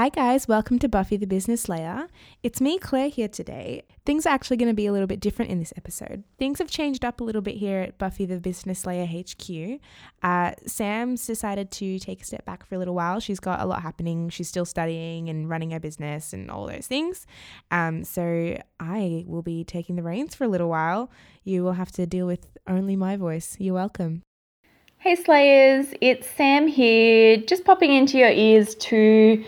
Hi, guys, welcome to Buffy the Business Slayer. It's me, Claire, here today. Things are actually going to be a little bit different in this episode. Things have changed up a little bit here at Buffy the Business Slayer HQ. Uh, Sam's decided to take a step back for a little while. She's got a lot happening. She's still studying and running her business and all those things. Um, so I will be taking the reins for a little while. You will have to deal with only my voice. You're welcome. Hey Slayers, it's Sam here, just popping into your ears to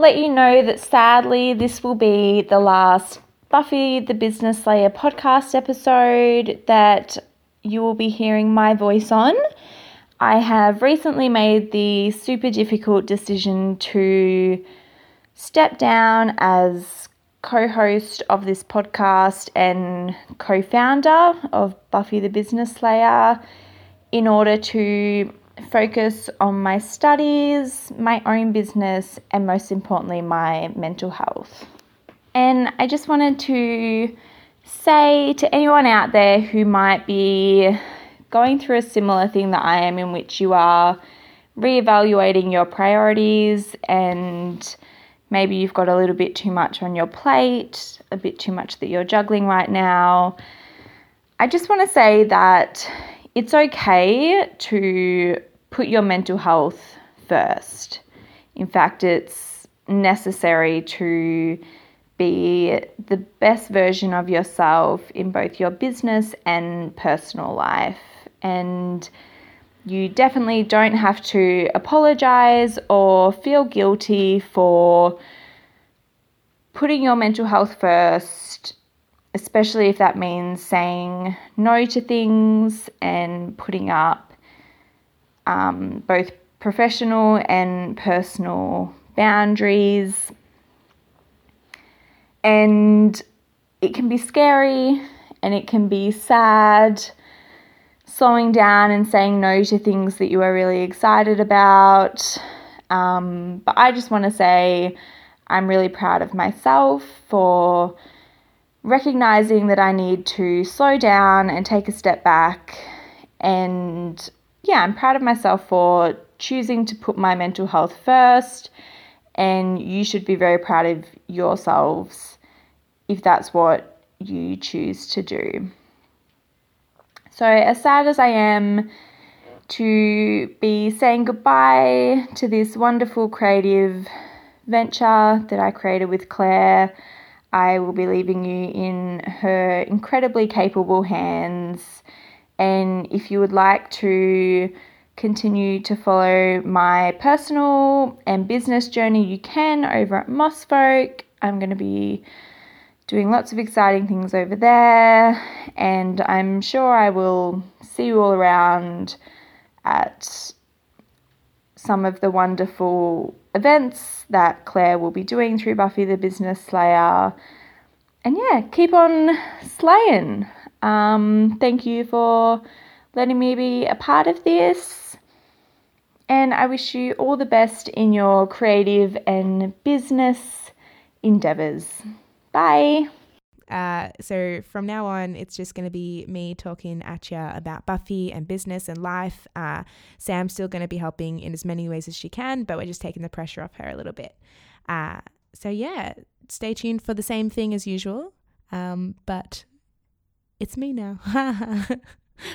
let you know that sadly this will be the last Buffy the Business Slayer podcast episode that you will be hearing my voice on. I have recently made the super difficult decision to step down as co host of this podcast and co founder of Buffy the Business Slayer in order to focus on my studies, my own business, and most importantly, my mental health. And I just wanted to say to anyone out there who might be going through a similar thing that I am, in which you are reevaluating your priorities and maybe you've got a little bit too much on your plate, a bit too much that you're juggling right now. I just want to say that it's okay to put your mental health first. In fact, it's necessary to be the best version of yourself in both your business and personal life. And you definitely don't have to apologize or feel guilty for putting your mental health first, especially if that means saying no to things and putting up um, both professional and personal boundaries. And it can be scary and it can be sad, slowing down and saying no to things that you are really excited about. Um, but I just want to say I'm really proud of myself for recognizing that I need to slow down and take a step back and yeah, I'm proud of myself for choosing to put my mental health first. And you should be very proud of yourselves if that's what you choose to do. So, as sad as I am to be saying goodbye to this wonderful creative venture that I created with Claire, I will be leaving you in her incredibly capable hands and if you would like to continue to follow my personal and business journey, you can over at Mossfolk. I'm going to be doing lots of exciting things over there, and I'm sure I will see you all around at some of the wonderful events that Claire will be doing through Buffy the Business Slayer. And yeah, keep on slaying. Um, thank you for letting me be a part of this. And I wish you all the best in your creative and business endeavors. Bye. Uh, so from now on, it's just going to be me talking at you about Buffy and business and life. Uh, Sam's still going to be helping in as many ways as she can, but we're just taking the pressure off her a little bit. Uh, so yeah, stay tuned for the same thing as usual. Um, but it's me now.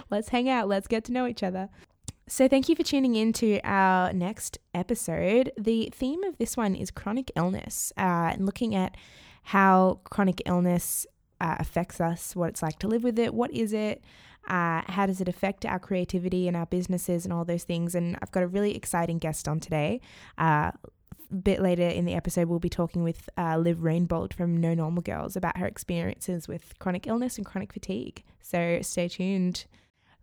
let's hang out. Let's get to know each other. So, thank you for tuning in to our next episode. The theme of this one is chronic illness uh, and looking at how chronic illness uh, affects us, what it's like to live with it, what is it, uh, how does it affect our creativity and our businesses and all those things. And I've got a really exciting guest on today. Bit later in the episode, we'll be talking with uh, Liv Rainbold from No Normal Girls about her experiences with chronic illness and chronic fatigue. So stay tuned.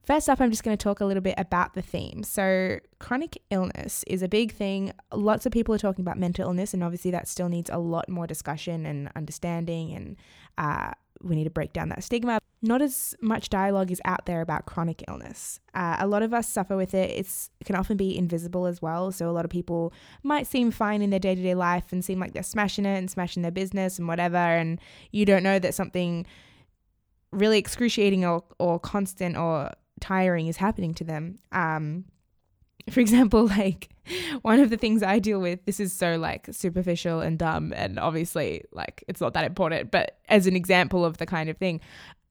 First up, I'm just going to talk a little bit about the theme. So, chronic illness is a big thing. Lots of people are talking about mental illness, and obviously, that still needs a lot more discussion and understanding and uh, we need to break down that stigma. Not as much dialogue is out there about chronic illness. Uh, a lot of us suffer with it. It's, it can often be invisible as well. So a lot of people might seem fine in their day to day life and seem like they're smashing it and smashing their business and whatever. And you don't know that something really excruciating or, or constant or tiring is happening to them. Um, for example, like one of the things I deal with, this is so like superficial and dumb, and obviously, like, it's not that important, but as an example of the kind of thing,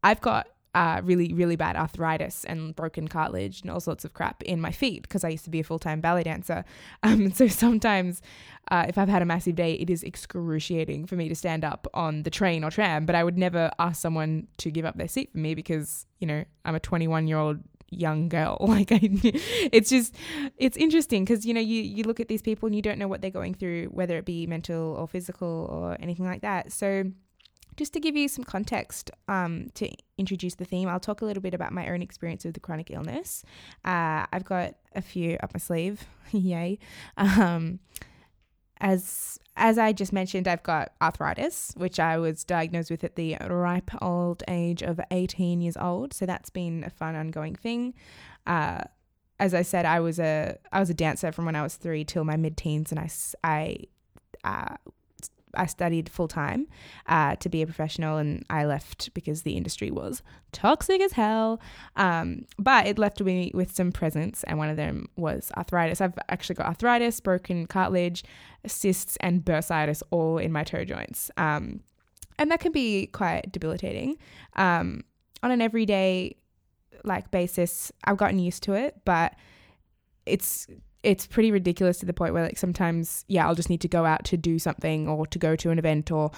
I've got uh, really, really bad arthritis and broken cartilage and all sorts of crap in my feet because I used to be a full time ballet dancer. Um, so sometimes, uh, if I've had a massive day, it is excruciating for me to stand up on the train or tram, but I would never ask someone to give up their seat for me because, you know, I'm a 21 year old young girl like I, it's just it's interesting because you know you you look at these people and you don't know what they're going through whether it be mental or physical or anything like that so just to give you some context um, to introduce the theme, I'll talk a little bit about my own experience with the chronic illness. Uh, I've got a few up my sleeve, yay. Um, as as I just mentioned, I've got arthritis, which I was diagnosed with at the ripe old age of 18 years old. So that's been a fun ongoing thing. Uh, as I said, I was a I was a dancer from when I was three till my mid teens, and I I uh, I studied full time uh, to be a professional, and I left because the industry was toxic as hell. Um, but it left me with some presents, and one of them was arthritis. I've actually got arthritis, broken cartilage, cysts, and bursitis all in my toe joints. Um, and that can be quite debilitating. Um, on an everyday like basis, I've gotten used to it, but it's it's pretty ridiculous to the point where like sometimes yeah i'll just need to go out to do something or to go to an event or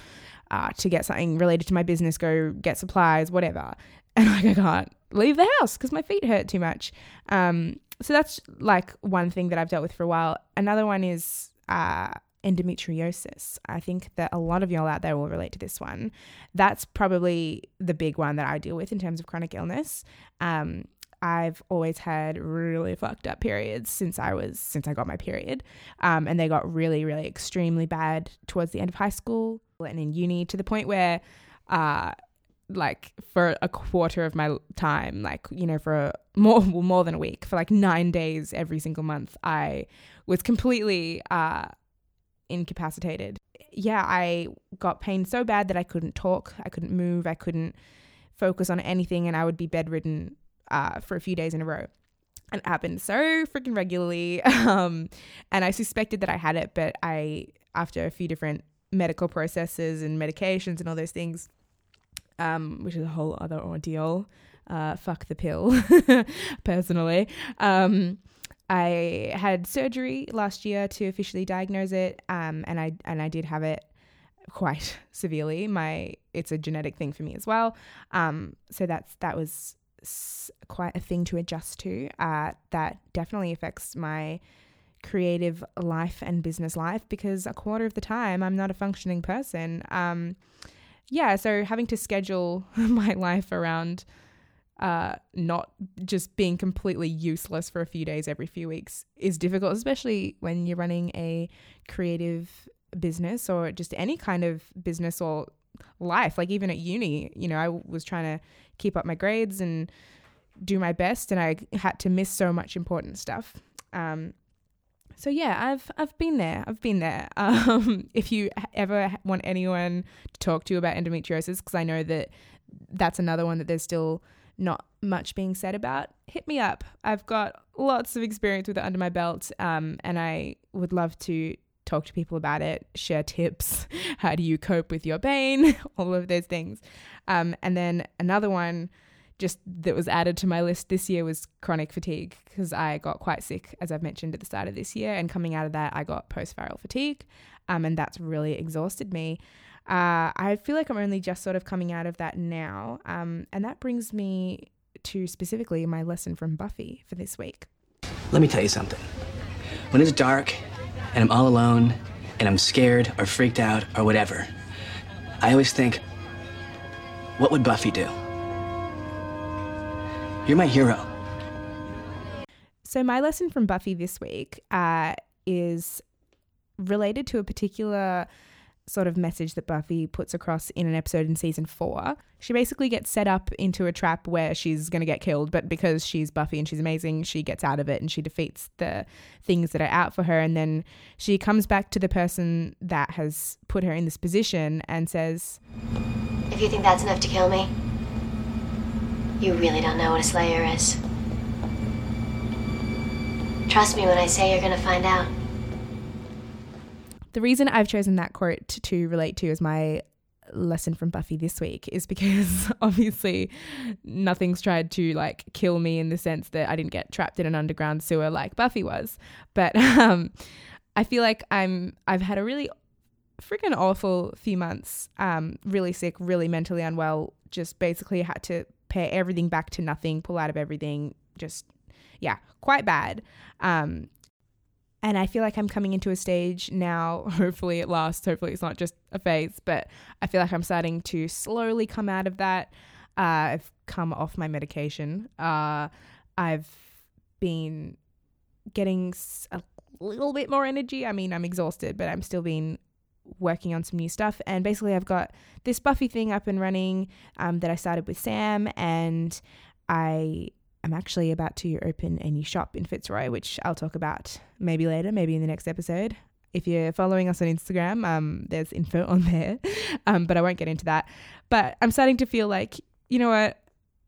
uh, to get something related to my business go get supplies whatever and like i can't leave the house because my feet hurt too much um, so that's like one thing that i've dealt with for a while another one is uh, endometriosis. I think that a lot of y'all out there will relate to this one. That's probably the big one that I deal with in terms of chronic illness. Um, I've always had really fucked up periods since I was since I got my period, um, and they got really, really extremely bad towards the end of high school and in uni to the point where, uh, like for a quarter of my time, like you know, for a, more more than a week, for like nine days every single month, I was completely uh, incapacitated. Yeah, I got pain so bad that I couldn't talk, I couldn't move, I couldn't focus on anything, and I would be bedridden uh, for a few days in a row. And it happened so freaking regularly. Um, and I suspected that I had it, but I, after a few different medical processes and medications and all those things, um, which is a whole other ordeal, uh, fuck the pill, personally. Um, I had surgery last year to officially diagnose it, um, and I and I did have it quite severely. My it's a genetic thing for me as well. Um, so that's that was quite a thing to adjust to. Uh, that definitely affects my creative life and business life because a quarter of the time I'm not a functioning person. Um, yeah, so having to schedule my life around uh, not just being completely useless for a few days every few weeks is difficult, especially when you're running a creative business or just any kind of business or life. Like even at uni, you know, I was trying to keep up my grades and do my best, and I had to miss so much important stuff. Um, so yeah, I've I've been there. I've been there. Um, if you ever want anyone to talk to you about endometriosis, because I know that that's another one that there's still not much being said about, hit me up. I've got lots of experience with it under my belt, um, and I would love to talk to people about it, share tips. How do you cope with your pain? All of those things. Um, and then another one just that was added to my list this year was chronic fatigue because I got quite sick, as I've mentioned at the start of this year. And coming out of that, I got post viral fatigue. Um, and that's really exhausted me. Uh, I feel like I'm only just sort of coming out of that now. Um, and that brings me to specifically my lesson from Buffy for this week. Let me tell you something. When it's dark and I'm all alone and I'm scared or freaked out or whatever, I always think, what would Buffy do? You're my hero. So, my lesson from Buffy this week uh, is related to a particular sort of message that Buffy puts across in an episode in season four. She basically gets set up into a trap where she's going to get killed, but because she's Buffy and she's amazing, she gets out of it and she defeats the things that are out for her. And then she comes back to the person that has put her in this position and says, If you think that's enough to kill me, you really don't know what a slayer is. Trust me when I say you're gonna find out. The reason I've chosen that quote to, to relate to as my lesson from Buffy this week is because obviously nothing's tried to like kill me in the sense that I didn't get trapped in an underground sewer like Buffy was. But um I feel like I'm I've had a really freaking awful few months. Um really sick, really mentally unwell, just basically had to pare everything back to nothing, pull out of everything, just yeah, quite bad. Um and I feel like I'm coming into a stage now, hopefully it lasts, hopefully it's not just a phase, but I feel like I'm starting to slowly come out of that. Uh, I've come off my medication. Uh, I've been getting a little bit more energy. I mean, I'm exhausted, but I'm still been working on some new stuff. And basically, I've got this Buffy thing up and running um, that I started with Sam, and I I'm actually about to open a new shop in Fitzroy, which I'll talk about maybe later, maybe in the next episode. If you're following us on Instagram, um, there's info on there, um, but I won't get into that. But I'm starting to feel like, you know what?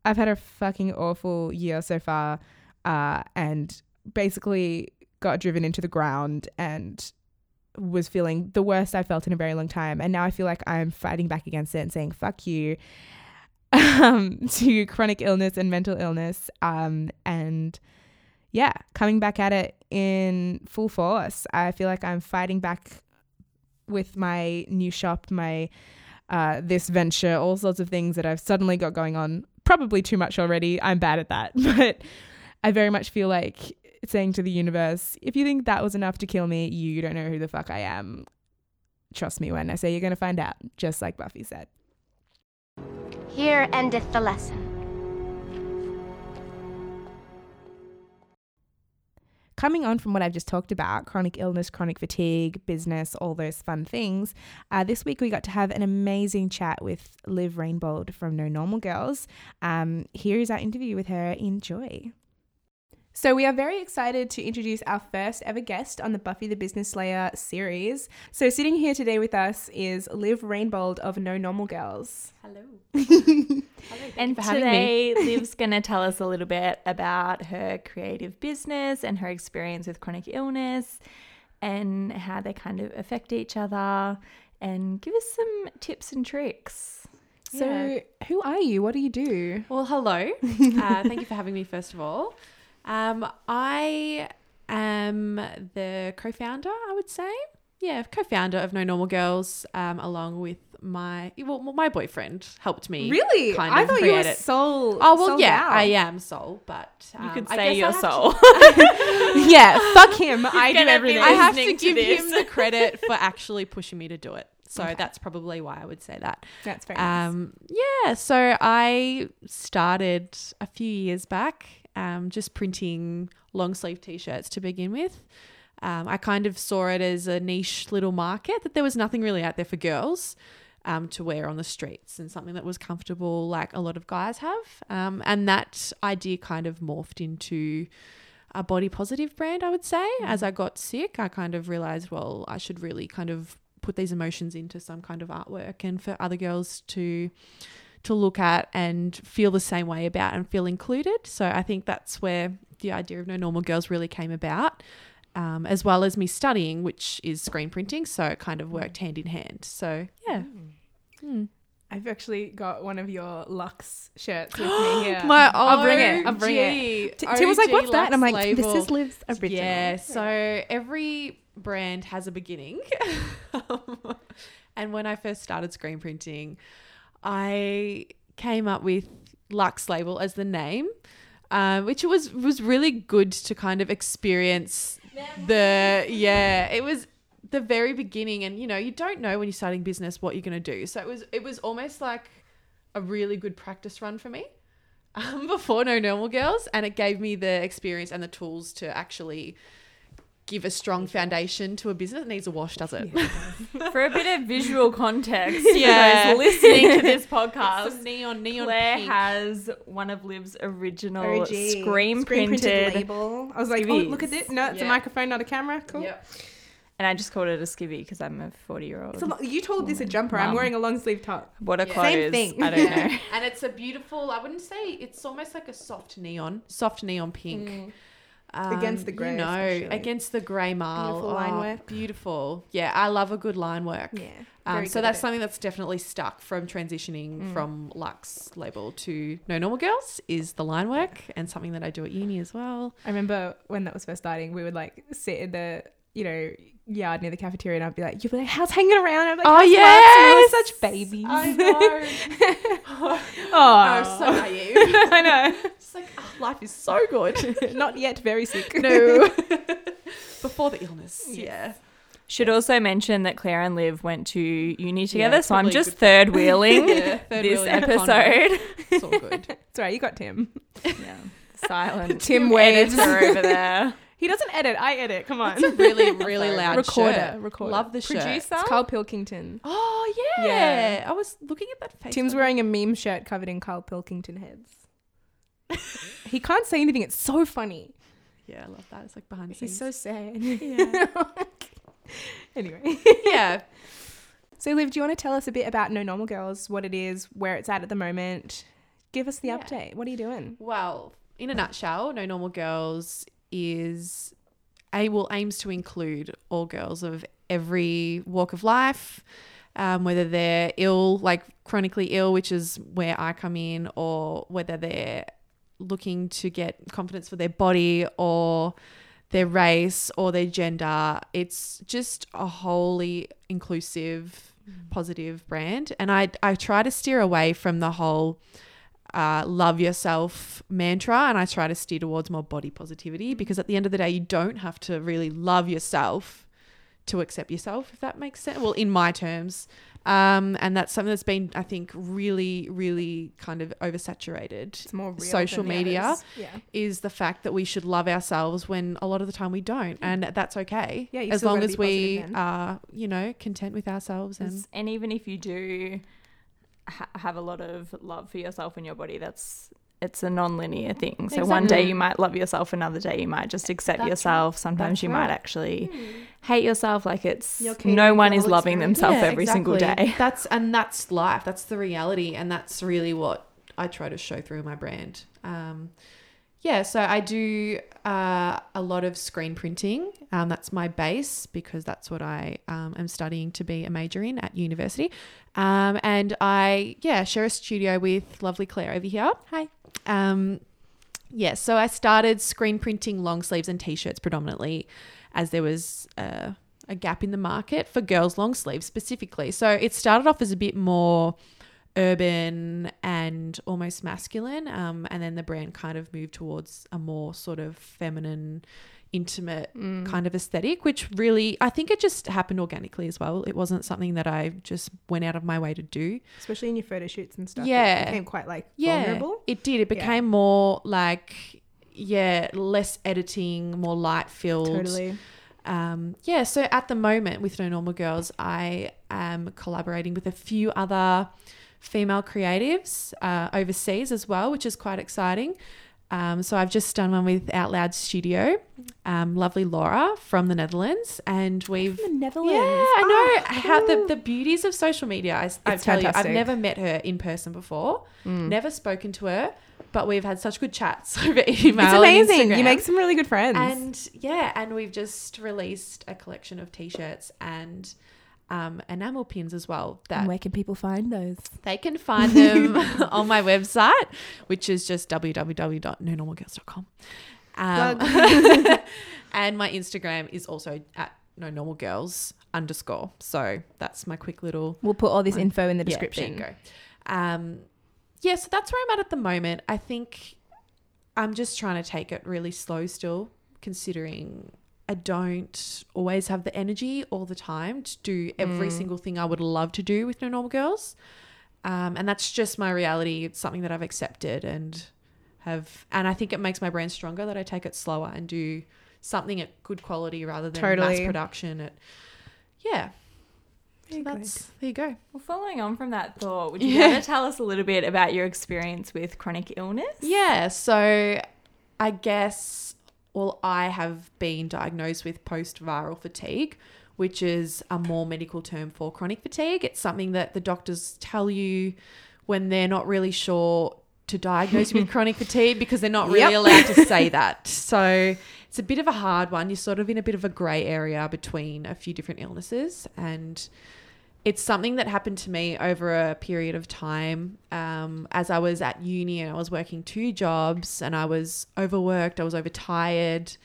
I've had a fucking awful year so far, uh, and basically got driven into the ground and was feeling the worst I felt in a very long time. And now I feel like I'm fighting back against it and saying, fuck you um, to chronic illness and mental illness. Um, and yeah, coming back at it in full force. I feel like I'm fighting back with my new shop, my uh, this venture, all sorts of things that I've suddenly got going on. Probably too much already. I'm bad at that, but I very much feel like saying to the universe, if you think that was enough to kill me, you don't know who the fuck I am. Trust me when I say you're going to find out, just like Buffy said. Here endeth the lesson. coming on from what I've just talked about chronic illness, chronic fatigue, business, all those fun things uh, this week we got to have an amazing chat with Liv Rainbold from No Normal Girls. Um, here is our interview with her. Enjoy. So, we are very excited to introduce our first ever guest on the Buffy the Business Slayer series. So, sitting here today with us is Liv Rainbold of No Normal Girls. Hello. And for having me. today, Liv's going to tell us a little bit about her creative business and her experience with chronic illness and how they kind of affect each other and give us some tips and tricks. So, Yeah. who are you? What do you do? Well, hello. uh, thank you for having me, first of all. Um, I am the co founder, I would say. Yeah, co founder of No Normal Girls, um, along with my, well, my boyfriend helped me. Really? Kind of I thought you were create it. soul. Oh, well, sold yeah, out. I am sole, but. You um, could say guess your I have to- soul. yeah, fuck him. I do everything. I have to listening to give him the credit for actually pushing me to do it. So that's probably why I would say that. That's very nice. Um, yeah, so I started a few years back um, just printing long sleeve t shirts to begin with. Um, I kind of saw it as a niche little market that there was nothing really out there for girls um, to wear on the streets and something that was comfortable, like a lot of guys have. Um, and that idea kind of morphed into a body positive brand, I would say. As I got sick, I kind of realized, well, I should really kind of put these emotions into some kind of artwork and for other girls to to look at and feel the same way about and feel included. So I think that's where the idea of No Normal Girls really came about, um, as well as me studying, which is screen printing. So it kind of worked hand in hand. So yeah. Hmm. Hmm. I've actually got one of your Lux shirts with me here. My I'll bring it. I'll bring it. T- Tim was like, "What's that?" And I'm like, "This is. Liv's original." Yeah, so every brand has a beginning. Um, and when I first started screen printing, I came up with Lux Label as the name, um, which was was really good to kind of experience the yeah. It was the very beginning, and you know you don't know when you're starting business what you're gonna do. So it was it was almost like a really good practice run for me um, before No Normal Girls, and it gave me the experience and the tools to actually give a strong foundation to a business. It needs a wash, does it? For a bit of visual context, Yeah. for listening to this Some podcast, neon, neon Claire pink. has one of Liv's original OG. screen printed, label. I was like, "Oh, look at this! No, it's a microphone, not a camera. Cool." Yep. and I just called it a skivvy because I'm a 40 year old. It's a lo- you told this a jumper. I'm wearing a long sleeve top. What a Yeah. clothes? Same thing. I don't know. and it's a beautiful. I wouldn't say it's almost like a soft neon, soft neon pink. Mm. Against the you grey know, especially. against the grey marl. Beautiful line Oh, work. Beautiful. Yeah, I love a good line work. Yeah. Um, so that's something that's definitely stuck from transitioning Mm. from Lux label to No Normal Girls is the line work and something that I do at uni as well. I remember when that was first starting, we would like sit in the, you know, yard near the cafeteria and I'd be like, you'd be like, how's hanging around? I'm like, Oh, yeah. We yes! such babies. I know. oh, I'm so naive. I know. It's like, oh, life is so good. Not yet very sick. no. Before the illness. Yeah. Should also mention that Claire and Liv went to uni together, so I'm just third wheeling Yeah, third this wheeling episode. It's all good. It's all right. You got Tim. yeah. Silent Tim waves. editor over there. He doesn't edit. I edit. Come on. It's a really, really loud recorder. shirt. Recorder. Love the shirt. Producer? It's Carl Pilkington. Oh yeah. Yeah. I was looking at that face. Tim's wearing a meme shirt covered in Carl Pilkington heads. he can't say anything. It's so funny. Yeah, I love that. It's like behind the He's scenes. so sad. yeah. anyway. yeah. So, Liv, do you want to tell us a bit about No Normal Girls, what it is, where it's at at the moment? Give us the Yeah. update. What are you doing? Well, in a nutshell, No Normal Girls is a well aims to include all girls of every walk of life, um, whether they're ill, like chronically ill, which is where I come in, or whether they're looking to get confidence for their body or their race or their gender. It's just a wholly inclusive, positive brand. And I, I try to steer away from the whole uh, love yourself mantra and I try to steer towards more body positivity because at the end of the day, you don't have to really love yourself to accept yourself, if that makes sense. Well, in my terms. Um, and that's something that's been, I think, really, really kind of oversaturated It's more real social media. Yeah. is the fact that we should love ourselves when a lot of the time we don't, and that's okay. Yeah, as long as we then. are, you know, content with ourselves and And even if you do ha- have a lot of love for yourself and your body, that's it's a non-linear thing. So one day you might love yourself, another day you might just accept That's yourself. Sometimes That's you right. might actually hate yourself. Like it's no one is loving experience. themselves Yeah, every single day. That's and that's life. That's the reality, and that's really what I try to show through my brand. Um, yeah, so I do uh, a lot of screen printing. Um, that's my base because that's what I um, am studying to be a major in at university. Um, and I, yeah, share a studio with lovely Claire over here. Hi. Um, yeah, so I started screen printing long sleeves and t-shirts predominantly as there was uh, a gap in the market for girls long sleeves specifically. So it started off as a bit more urban and almost masculine um, and then the brand kind of moved towards a more sort of feminine intimate kind of aesthetic which really i think it just happened organically as well it wasn't something that i just went out of my way to do Especially in your photo shoots and stuff. Yeah. it Yeah. became quite like yeah, vulnerable. it did. It became more like, yeah, less editing, more light filled. Totally. Um, yeah, so at the moment with No Normal Girls, I am collaborating with a few other female creatives uh, overseas as well, which is quite exciting. Um, so I've just done one with Out Loud Studio, um, lovely Laura from the Netherlands, and we've The Netherlands. yeah, I know Ah, how the, cool. the beauties of social media. I, I tell you, I've never met her in person before, Mm. never spoken to her, but we've had such good chats over email. It's amazing. You make some really good friends. and yeah, and we've just released a collection of t-shirts and um, enamel pins as well that And where can people find those? they can find them on my website, which is just www.nonormalgirls.com. Um, and my Instagram is also at no normal girls underscore. So that's my quick little We'll put all this One. info in the description. go. Um, yeah, so that's where I'm at at the moment. I think I'm just trying to take it really slow still, considering I don't always have the energy all the time to do every single thing I would love to do with No Normal Girls. Um, and that's just my reality. It's something that I've accepted and have, and I think it makes my brand stronger that I take it slower and do something at good quality rather than mass Totally. production. At yeah, so that's there you go. Well, following on from that thought, would you Yeah. be able to tell us a little bit about your experience with chronic illness? Yeah, so I guess, well, I have been diagnosed with post viral fatigue, which is a more medical term for chronic fatigue. It's something that the doctors tell you when they're not really sure to diagnose you with chronic fatigue because they're not really Yep. allowed to say that. So it's a bit of a hard one. You're sort of in a bit of a grey area between a few different illnesses. And it's something that happened to me over a period of time um, as I was at uni and I was working two jobs and I was overworked, I was overtired.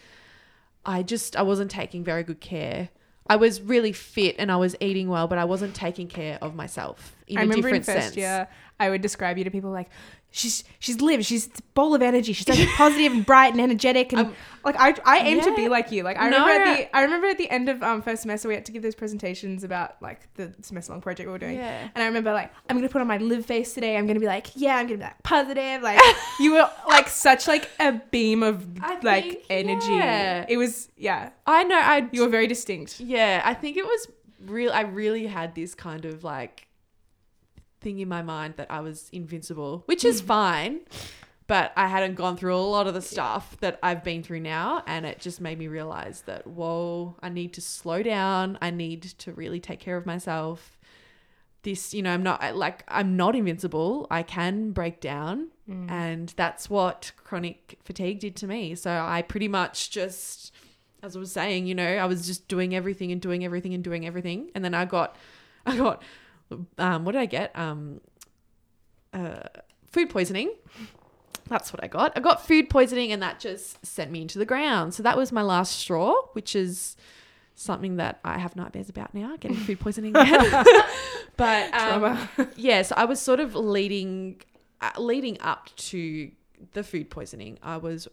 I just I wasn't taking very good care. I was really fit and I was eating well, but I wasn't taking care of myself in I a remember in different first sense. year, I would describe you to people like, she's she's lived, she's a bowl of energy, she's like positive and bright and energetic, and Um, like I I aim to be like you. Like I No. remember at the I remember at the end of um first semester we had to give those presentations about like the semester long project we were doing, Yeah. and I remember like I'm gonna put on my Liv face today. I'm gonna be like, yeah, I'm gonna be like positive. Like you were like such like a beam of I like think, energy. yeah. It was yeah. I know I You were very distinct. Yeah, I think it was real. I really had this kind of like thing in my mind that I was invincible, which is hmm. fine. But I hadn't gone through a lot of the stuff that I've been through now. And it just made me realize that, whoa, I need to slow down. I need to really take care of myself. This, you know, I'm not like, I'm not invincible. I can break down. Hmm. And that's what chronic fatigue did to me. So I pretty much just, as I was saying, you know, I was just doing everything and doing everything and doing everything. And then I got, I got, um, what did I get? Um, uh, food poisoning. That's what I got. I got food poisoning and that just sent me into the ground. So that was my last straw, which is something that I have nightmares about now, getting food poisoning again. but um, Trauma. yeah, so I was sort of leading uh, leading up to the food poisoning. I was,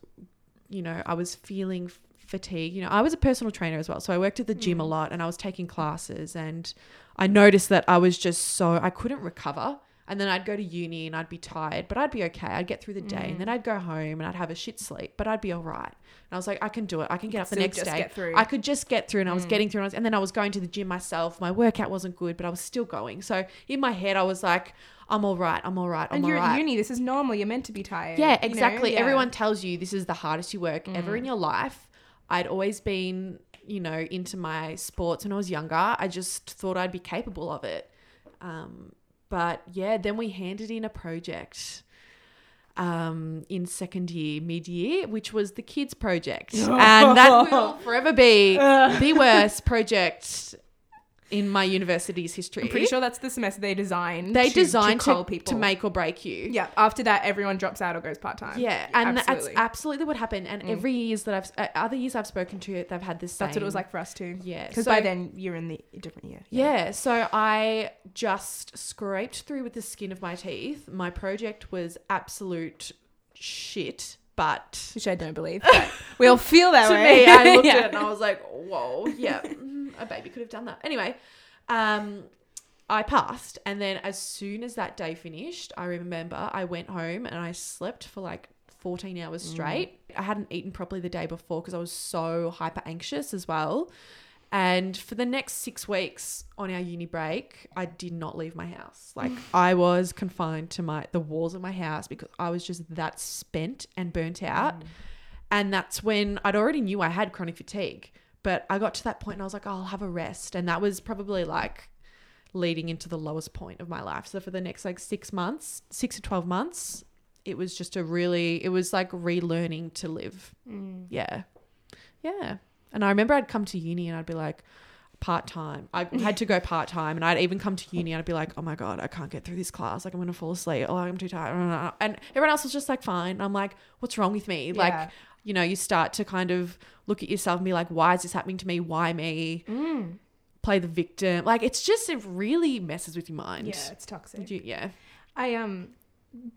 you know, I was feeling fatigue. You know, I was a personal trainer as well, so I worked at the gym a mm. lot, and I was taking classes, and I noticed that I was just so I couldn't recover. And then I'd go to uni and I'd be tired, but I'd be okay. I'd get through the day, and then mm. I'd go home and I'd have a shit sleep, but I'd be all right. And I was like, I can do it. I can get up the next just day. get through. I could just get through, and I was mm. getting through, and, I was, and then I was going to the gym myself. My workout wasn't good, but I was still going. So in my head, I was like, I'm all right. I'm all right. I'm and all you're right. at uni. This is normal. You're meant to be tired. Yeah, you know? exactly. Yeah. Everyone tells you this is the hardest you work ever in your life. I'd always been, you know, into my sports when I was younger. I just thought I'd be capable of it. Um, but yeah, then we handed in a project um, in second year, mid year, which was the kids project. and that will forever be the worst project in my university's history. I'm pretty sure that's the semester they designed. they to, designed to, to, to, make or break you. Yeah. After that, everyone drops out or goes part time. Yeah, and absolutely. that's absolutely what happened. And every years that I've uh, other years I've spoken to, they've had this. That's what it was like for us too. Yeah, Because so- by then you're in the different year. Yeah, so I just scraped through with the skin of my teeth. My project was absolute shit, but Which I don't believe. We all feel that to way. me, I looked Yeah. at it and I was like, "Whoa, yeah, mm, a baby could have done that." Anyway, um, I passed, and then as soon as that day finished, I remember I went home and I slept for like 14 hours straight. I hadn't eaten properly the day before because I was so hyper anxious as well. And for the next six weeks on our uni break, I did not leave my house. Like I was confined to my the walls of my house because I was just that spent and burnt out. And that's when I'd already knew I had chronic fatigue. But I got to that point and I was like, oh, I'll have a rest. And that was probably like leading into the lowest point of my life. So for the next like six months, six to 12 months, it was just a really, it was like relearning to live. Mm. Yeah. Yeah. And I remember I'd come to uni and I'd be like, part time. I had to go part time, and I'd even come to uni and I'd be like, "Oh my god, I can't get through this class. Like I'm gonna fall asleep. Oh, I'm too tired." And everyone else was just like, "Fine." And I'm like, "What's wrong with me?" Yeah. You know, you start to kind of look at yourself and be like, "Why is this happening to me? Why me?" Play the victim. Like it's just it really messes with your mind. Yeah, it's toxic. You- yeah. I um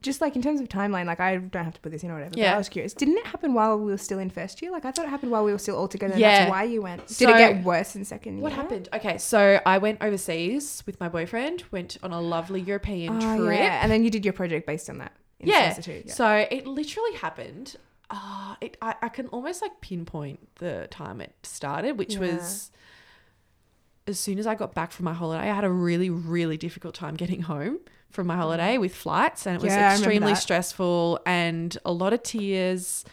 just like in terms of timeline, like I don't have to put this in or whatever. But Yeah. I was curious. Didn't it happen while we were still in first year? Like I thought it happened while we were still all together. And Yeah. That's why you went. Did So- it get worse in second year? What happened? Okay, so I went overseas with my boyfriend. Went on a lovely European Oh, trip. yeah. And then you did your project based on that. in yeah. yeah. So it literally happened. Uh, it I, I can almost like pinpoint the time it started, which Yeah. was as soon as I got back from my holiday. I had a really really difficult time getting home from my holiday with flights, and it was Mm. Yeah, extremely stressful and a lot of tears.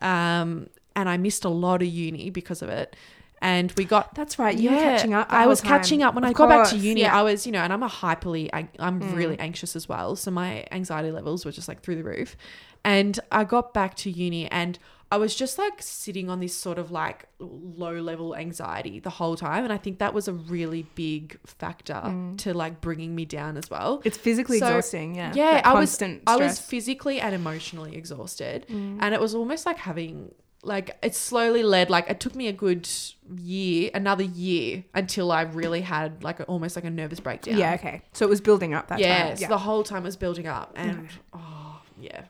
Um, and I missed a lot of uni because of it. and we got That's right. You were catching up. I was catching up when Of I got back to uni. yeah. Mm. I was, you know, and I'm a hyperly, I, I'm really anxious as well. So my anxiety levels were just like through the roof. And I got back to uni and I was just like sitting on this sort of like low level anxiety the whole time. And I think that was a really big factor to like bringing me down as well. It's physically So, exhausting. Yeah. Yeah, That I was constant I was. Mm. physically and emotionally exhausted, and it was almost like having like it slowly led like it took me a good year, another year until I really had like a, almost like a nervous breakdown. Yeah. Okay. So it was building up that yeah, time. so the whole time was building up, and oh yeah.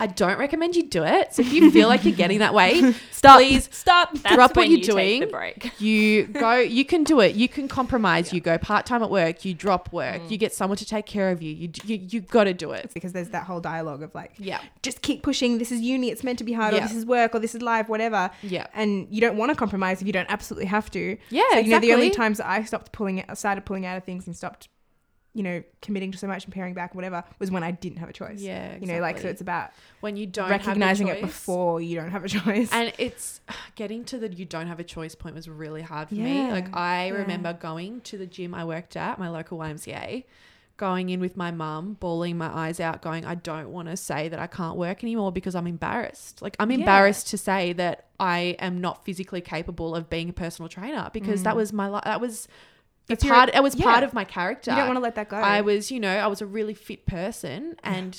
I don't recommend you do it. So if you feel like you're getting that way, Stop. please Stop. That's drop what you're you doing. break. You go. You can do it. You can compromise. You go part time at work. You drop work. Mm. You get someone to take care of you. You you you got to do it. because there's that whole dialogue of like, Yeah. just keep pushing. This is uni. It's meant to be hard, Yeah. or this is work, or this is life, whatever. Yeah. And you don't want to compromise if you don't absolutely have to. Yeah, So, you know, the only times that I stopped pulling, it, started pulling out of things and stopped, you know, committing to so much and paring back, whatever, was when I didn't have a choice. Yeah, exactly. You know, like so it's about when you don't recognizing it before you don't have a choice. And it's getting to the you don't have a choice point was really hard for me. Like I yeah. remember going to the gym I worked at, my local YMCA, going in with my mum, bawling my eyes out, going, I don't want to say that I can't work anymore because I'm embarrassed. Like I'm embarrassed to say that I am not physically capable of being a personal trainer because that was my li- that was Mm. It's part it was part of my character. you don't want to let that go. I was, you know, I was a really fit person and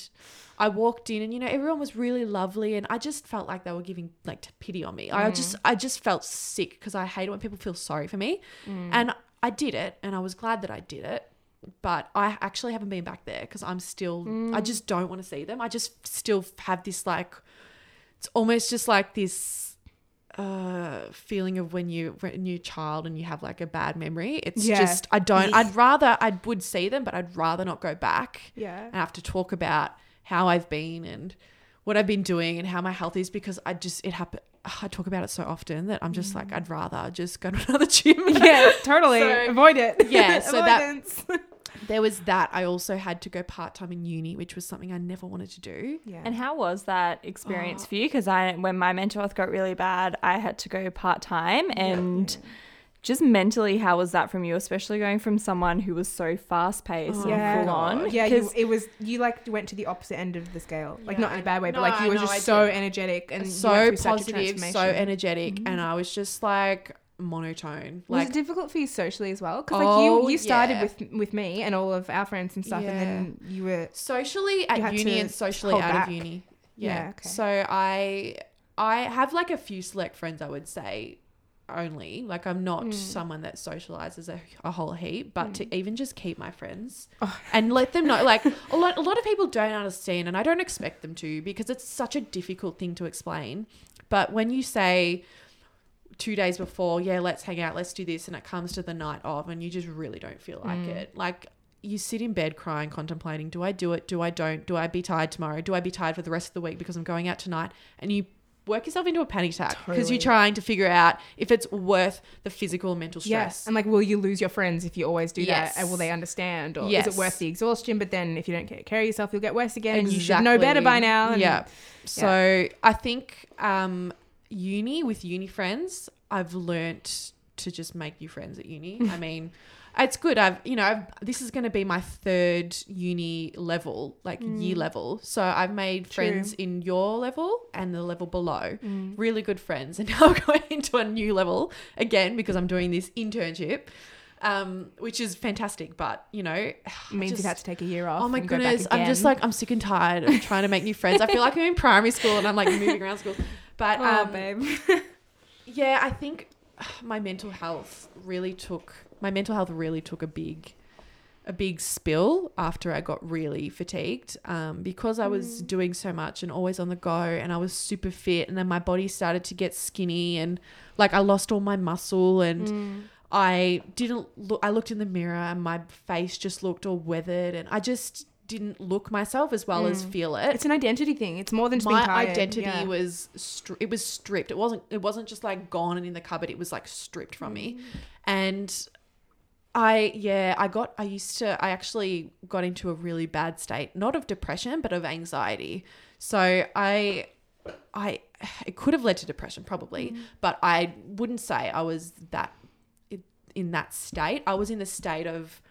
I walked in and you know everyone was really lovely and I just felt like they were giving like pity on me. I Mm. just I just felt sick because I hate it when people feel sorry for me. Mm. And I did it and I was glad that I did it. But I actually haven't been back there because I'm still I Mm. just don't want to see them. I just still have this like it's almost just like this uh feeling of when you when you're a child and you have like a bad memory it's Yeah. just i don't i'd rather i would see them but i'd rather not go back Yeah. and have to talk about how i've been and what i've been doing and how my health is because i just it happened i talk about it so often that i'm just like i'd rather just go to another gym yeah, totally. So- Avoid it. Yeah, so that-. There was that i also had to go part-time in uni which was something i never wanted to do yeah. And how was that experience Oh. for you? Because I, when my mental health got really bad, I had to go part time, and just mentally, how was that from you? Especially going from someone who was so fast paced Oh and yeah, full on. Yeah, you, 'Cause- it was you like went to the opposite end of the scale, like not in a bad way, but like you were no, just I so did. energetic and so went such a positive so transformation. energetic and mm-hmm. i was just like monotone Was it difficult for you socially as well? Because like you, Oh, you started yeah. with with me and all of our friends and stuff, and then you were socially at uni and socially out back. of uni. Yeah. Yeah, okay. So I I have like a few select friends I would say only. Like I'm not Hmm. someone that socializes a, a whole heap, but Hmm. to even just keep my friends Oh. and let them know like a lot a lot of people don't understand and I don't expect them to because it's such a difficult thing to explain. But when you say two days before, yeah, let's hang out, let's do this, and it comes to the night of, and you just really don't feel like Mm. it. Like you sit in bed crying, contemplating, do I do it? Do I don't? Do I be tired tomorrow? Do I be tired for the rest of the week because I'm going out tonight? And you work yourself into a panic attack because Totally. you're trying to figure out if it's worth the physical and mental yes, stress. and like will you lose your friends if you always do Yes. that? And will they understand, or is it worth the exhaustion? But then if you don't take care of yourself, you'll get worse again, and you should know better by now. And yeah. So I think um, uni with uni friends, I've learnt to just make new friends at uni. I mean, it's good. I've you know I've, this is going to be my third uni level, like year level. So I've made True. friends in your level and the level below. Mm. Really good friends, and now I'm going into a new level again because I'm doing this internship. Um, which is fantastic, but you know, It means just- you've had to take a year off. Oh my and go goodness, I'm just like I'm sick and tired of trying to make new friends. I feel like I'm in primary school and I'm like moving around school. But oh, um, babe. yeah, I think my mental health really took my mental health really took a big a big spill after I got really fatigued um, because I was Mm. doing so much and always on the go and I was super fit and then my body started to get skinny and like I lost all my muscle and Mm. I didn't look I looked in the mirror and my face just looked all weathered and I just didn't look myself as well as feel it It's an identity thing. It's more than just my being tired. identity Yeah. was stri- it was stripped it wasn't it wasn't just like gone and in the cupboard it was like stripped from me Mm. and i yeah i got i used to i actually got into a really bad state not of depression but of anxiety so i i it could have led to depression probably, but I wouldn't say I was that in that state. I was in the state of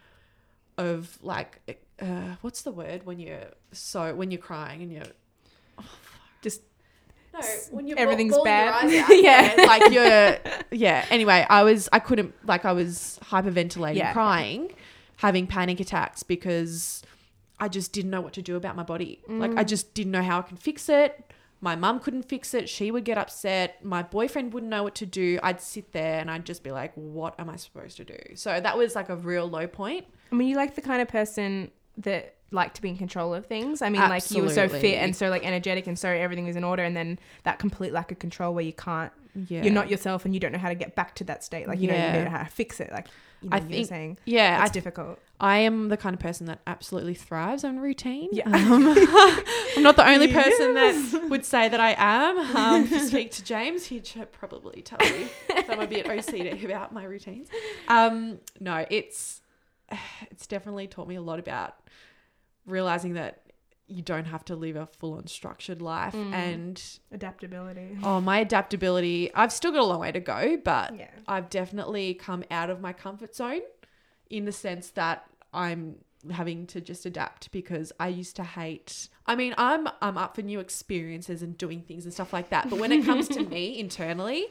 of like uh, what's the word when you're so when you're crying and you're Just no, when you're everything's your bad. out, Yeah. like you're, yeah. Anyway, I was, I couldn't, like, I was hyperventilating, Yeah. crying, having panic attacks because I just didn't know what to do about my body. Like, Mm. I just didn't know how I can fix it. My mum couldn't fix it. She would get upset. My boyfriend wouldn't know what to do. I'd sit there and I'd just be like, what am I supposed to do? So that was like a real low point. I mean, you like the kind of person that like to be in control of things. I mean, like you were so fit and so like energetic and so everything was in order, and then that complete lack of control where you can't, Yeah. you're not yourself, and you don't know how to get back to that state. Like you know, you Yeah. don't know how to fix it. Like you know, I think- saying, Yeah. it's I, difficult. I am the kind of person that absolutely thrives on routine. Yeah. Um, I'm not the only person that would say that I am. Um, if you speak to James, he'd probably tell you that I'm a bit OCD about my routines. Um, no, it's it's definitely taught me a lot about realizing that you don't have to live a full on structured life Mm. and Adaptability. oh my adaptability I've still got a long way to go but Yeah. I've definitely come out of my comfort zone in the sense that I'm having to just adapt because I used to hate I mean I'm I'm up for new experiences and doing things and stuff like that but when it comes to me internally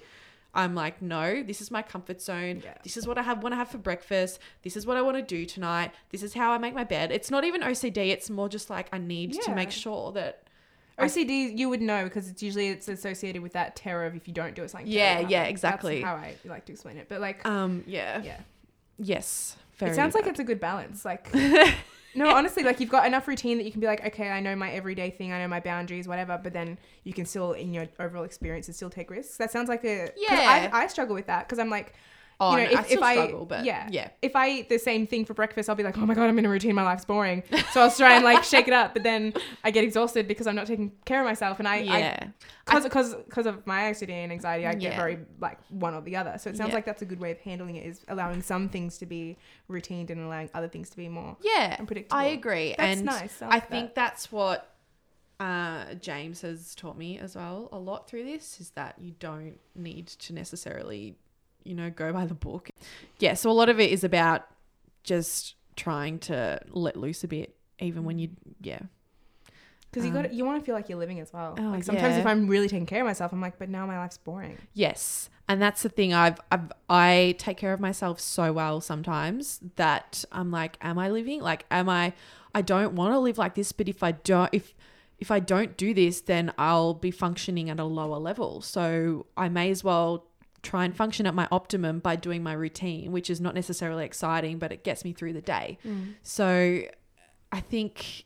I'm like no this is my comfort zone Yeah. this is what I have want to have for breakfast this is what I want to do tonight this is how I make my bed it's not even OCD it's more just like I need to make sure that I- OCD, you would know because it's usually it's associated with that terror of if you don't do it, something. Yeah, terrible yeah, exactly. That's how I like to explain it. But like, um yeah yeah, yes very it sounds like it's a good balance. Like, no, honestly, like you've got enough routine that you can be like, okay, I know my everyday thing, I know my boundaries, whatever. But then you can still, in your overall experiences, still take risks. That sounds like a Yeah. I, I struggle with that because I'm like, oh you know, no, I if, still if I struggle but yeah yeah if I eat the same thing for breakfast, I'll be like, oh my god, I'm in a routine, my life's boring. So I'll try and like shake it up, but then I get exhausted because I'm not taking care of myself, and I, I yeah because because because of my OCD and anxiety, I get Yeah. very like one or the other. So it sounds Yeah. like that's a good way of handling it is allowing some things to be routined and allowing other things to be more. Yeah, unpredictable. I agree, That's and nice. I I, think that. that's what uh, James has taught me as well a lot through this is that you don't need to necessarily, you know, go by the book. Yeah, so a lot of it is about just trying to let loose a bit, even when you, yeah, Because you got um, you want to feel like you're living as well. Oh, like sometimes yeah. if I'm really taking care of myself, I'm like, but now my life's boring. Yes. And that's the thing I've, I've I take care of myself so well sometimes that I'm like am I living like am I I don't want to live like this but if I don't if if I don't do this then I'll be functioning at a lower level. So I may as well try and function at my optimum by doing my routine, which is not necessarily exciting but it gets me through the day. So I think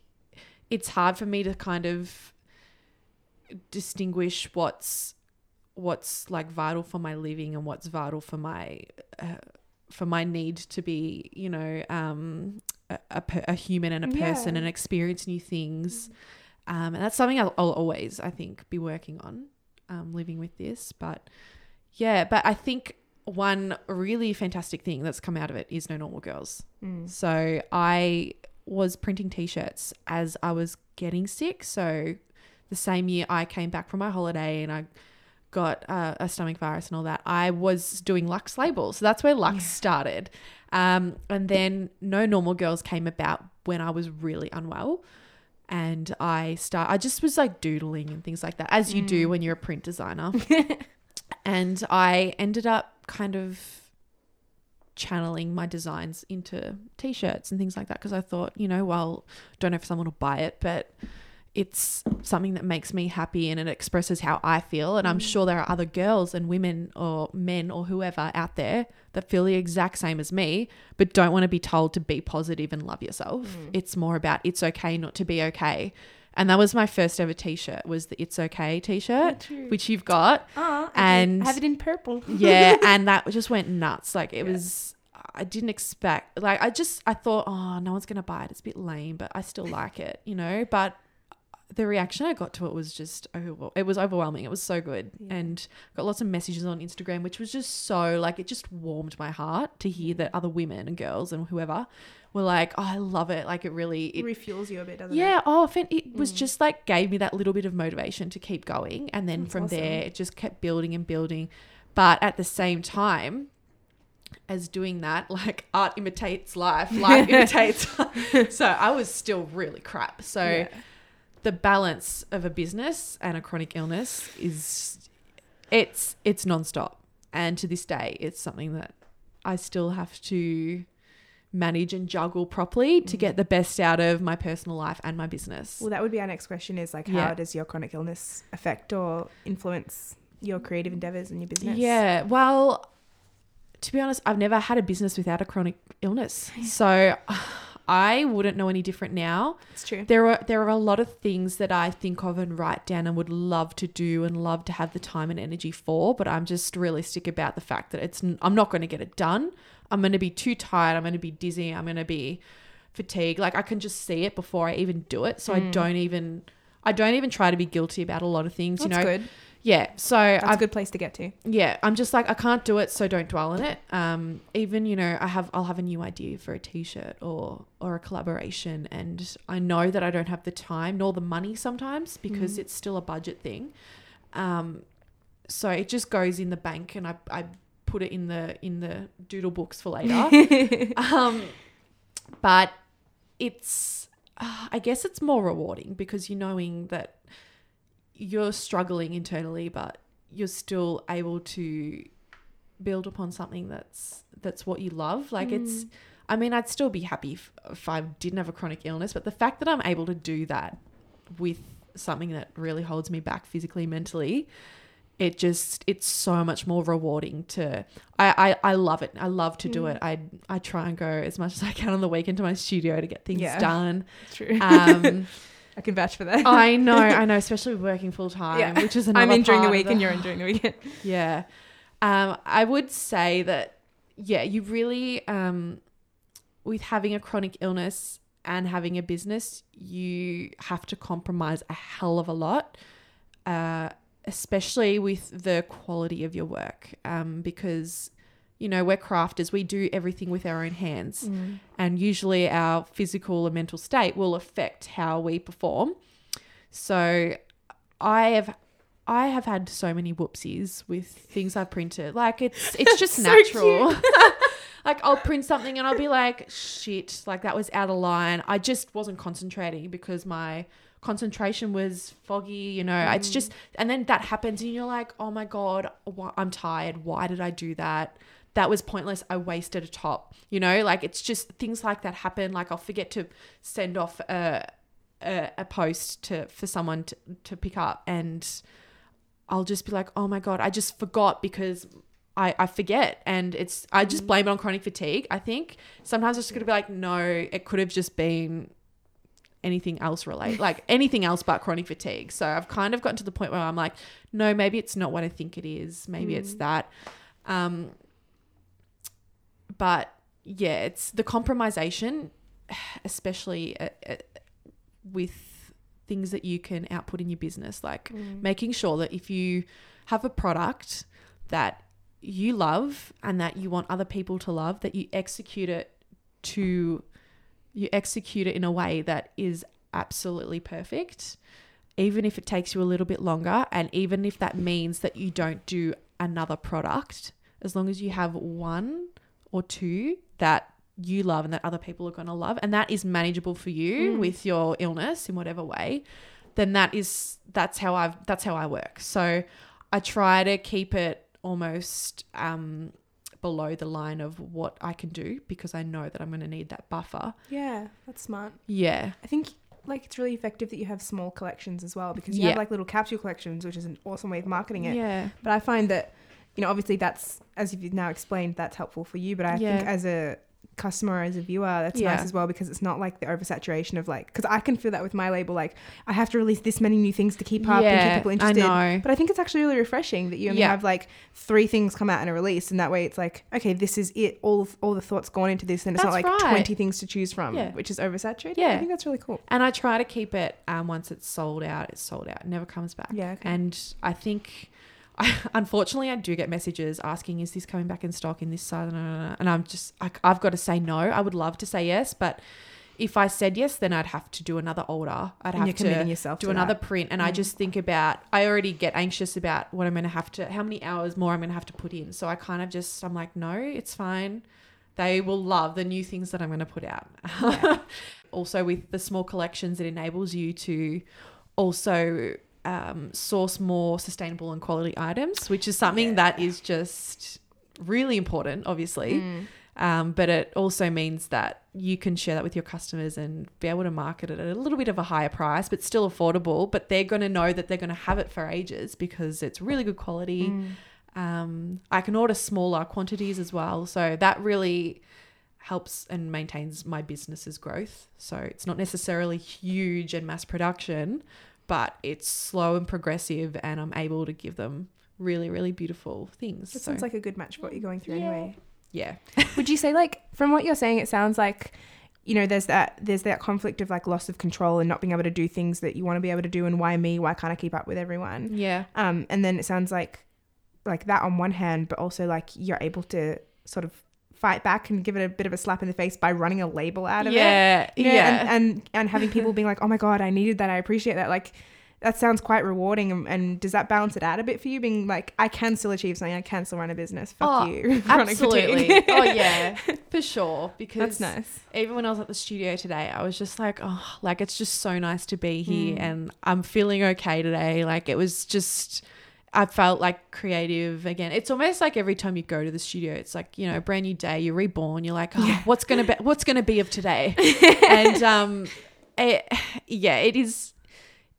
it's hard for me to kind of distinguish what's what's like vital for my living and what's vital for my uh, for my need to be you know um a, a, a human and a person Yeah. and experience new things um and that's something I'll, I'll always i think be working on um living with this but yeah but i think one really fantastic thing that's come out of it is no normal girls Mm. so I was printing t-shirts as I was getting sick. So the same year I came back from my holiday and I got uh, a stomach virus and all that, I was doing Lux labels. So that's where Lux started. Um, and then No Normal Girls came about when I was really unwell. And I start I just was like doodling and things like that, as you do when you're a print designer. and I ended up kind of channeling my designs into t-shirts and things like that because I thought, you know, well, don't know if someone will buy it, but it's something that makes me happy and it expresses how I feel and I'm mm. sure there are other girls and women or men or whoever out there that feel the exact same as me but don't want to be told to be positive and love yourself. Mm. It's more about it's okay not to be okay. And that was my first ever t-shirt was the It's Okay t-shirt which you've got. Ah, And- have it in purple. Yeah, and that just went nuts. Like it was I didn't expect like I just I thought, oh, no one's gonna buy it. It's a bit lame, but I still like it, you know. But the reaction I got to it was just it was overwhelming. It was so good, and got lots of messages on Instagram, which was just so like it just warmed my heart to hear that other women and girls and whoever were like, "Oh, I love it!" Like it really, it, refuels you a bit, doesn't yeah. it? Yeah. Oh, it was mm. just like gave me that little bit of motivation to keep going, and then That's from awesome. there, it just kept building and building. But at the same time, as doing that, like art imitates life, life imitates. so I was still really crap. So Yeah. The balance of a business and a chronic illness is it's it's nonstop. And to this day, it's something that I still have to manage and juggle properly to mm. get the best out of my personal life and my business. Well, that would be our next question: is like, how Yeah. does your chronic illness affect or influence your creative endeavors and your business? Yeah. Well, to be honest, I've never had a business without a chronic illness. So I wouldn't know any different now. it's true. There are there are a lot of things that I think of and write down and would love to do and love to have the time and energy for, but I'm just realistic about the fact that it's I'm not going to get it done. I'm going to be too tired. I'm going to be dizzy. I'm going to be fatigued. Like I can just see it before I even do it. So I don't even I don't even try to be guilty about a lot of things. Mm. That's you know. good. Yeah. So That's I've a good place to get to. yeah i'm just like i can't do it so don't dwell on it um even you know i have i'll have a new idea for a t-shirt or or a collaboration and i know that i don't have the time nor the money sometimes because it's still a budget thing um so it just goes in the bank and i i put it in the in the doodle books for later um but it's uh, i guess it's more rewarding because you're knowing that you're struggling internally but you're still able to build upon something that's that's what you love like it's i mean i'd still be happy if, if i didn't have a chronic illness but the fact that i'm able to do that with something that really holds me back physically mentally it just it's so much more rewarding to I, I I love it. I love to do it. I I try and go as much as I can on the weekend to my studio to get things Yeah. done. True. Um I can vouch for that. I know, I know, especially working full time, yeah, which is another I'm in during the week and you're in during the weekend. yeah. Um, I would say that, yeah, you really, um, with having a chronic illness and having a business, you have to compromise a hell of a lot, uh, especially with the quality of your work. Um, because, you know, we're crafters, we do everything with our own hands. Mm. And usually our physical and mental state will affect how we perform. So I have I have had so many whoopsies with things I've printed. Like it's it's just natural. like I'll print something and I'll be like, shit, like that was out of line. I just wasn't concentrating because my concentration was foggy, you know. It's mm. just and then that happens and you're like, "Oh my god, I'm tired. Why did I do that?" That was pointless. I wasted a top. You know, like it's just things like that happen. Like I'll forget to send off a a, a post to for someone to, to pick up and I'll just be like, oh my God, I just forgot because I, I forget. And it's, I just blame it on chronic fatigue. I think sometimes it's going to be like, no, it could have just been anything else related, like anything else but chronic fatigue. So I've kind of gotten to the point where I'm like, no, maybe it's not what I think it is. Maybe it's that. Um, but yeah, it's the compromisation, especially uh, uh, with things that you can output in your business, like making sure that if you have a product that you love and that you want other people to love, that you execute it to you execute it in a way that is absolutely perfect, even if it takes you a little bit longer, and even if that means that you don't do another product, as long as you have one or two that you love and that other people are going to love, and that is manageable for you with your illness in whatever way, then that is that's how I've that's how I work. So I try to keep it almost um, below the line of what I can do because I know that I'm going to need that buffer. Yeah, that's smart. Yeah. I think like it's really effective that you have small collections as well because you Yeah. have like little capsule collections, which is an awesome way of marketing it. Yeah. But I find that, you know, obviously that's as you've now explained, that's helpful for you. But I think as a customer as a viewer, that's Yeah. nice as well because it's not like the oversaturation of like, because I can feel that with my label, like I have to release this many new things to keep up and Yeah, keep people I know. But I think it's actually really refreshing that you only Yeah. have like three things come out in a release, and that way it's like, okay, this is it. All of, all the thoughts gone into this, and it's not like right. twenty things to choose from, Yeah. which is oversaturated. Yeah. I think that's really cool. And I try to keep it um, once it's sold out, it's sold out. It never comes back. Yeah, okay. And I think, I, unfortunately, I do get messages asking, is this coming back in stock in this size? And I'm just, I, I've got to say no. I would love to say yes, but if I said yes, then I'd have to do another order. I'd have to do another that. print. And I just think about, I already get anxious about what I'm going to have to, how many hours more I'm going to have to put in. So I kind of just, I'm like, no, it's fine. They will love the new things that I'm going to put out. also, with the small collections, it enables you to also um, source more sustainable and quality items, which is something that is just really important, obviously. Um, but it also means that you can share that with your customers and be able to market it at a little bit of a higher price, but still affordable. But they're going to know that they're going to have it for ages because it's really good quality. Um, I can order smaller quantities as well. So that really helps and maintains my business's growth. So it's not necessarily huge and mass production, but it's slow and progressive, and I'm able to give them really, really beautiful things. That so, sounds like a good match for what you're going through anyway. yeah. Would you say like from what you're saying, it sounds like you know there's that there's that conflict of like loss of control and not being able to do things that you want to be able to do, and why me? Why can't I keep up with everyone? Yeah. Um, and then it sounds like like that on one hand, but also like you're able to sort of fight back and give it a bit of a slap in the face by running a label out of Yeah, it. You know, yeah. And, and and having people being like, oh my god, I needed that. I appreciate that. Like. That sounds quite rewarding, and, and does that balance it out a bit for you? Being like, I can still achieve something, I can still run a business. Fuck Oh, you, Absolutely. oh yeah, for sure. Because That's nice. Even when I was at the studio today, I was just like, oh, like it's just so nice to be here, mm. and I'm feeling okay today. Like it was just. I felt like creative again. It's almost like every time you go to the studio, it's like you know, brand new day. You're reborn. You're like, oh, what's gonna be? What's gonna be of today? and um, it, yeah, it is.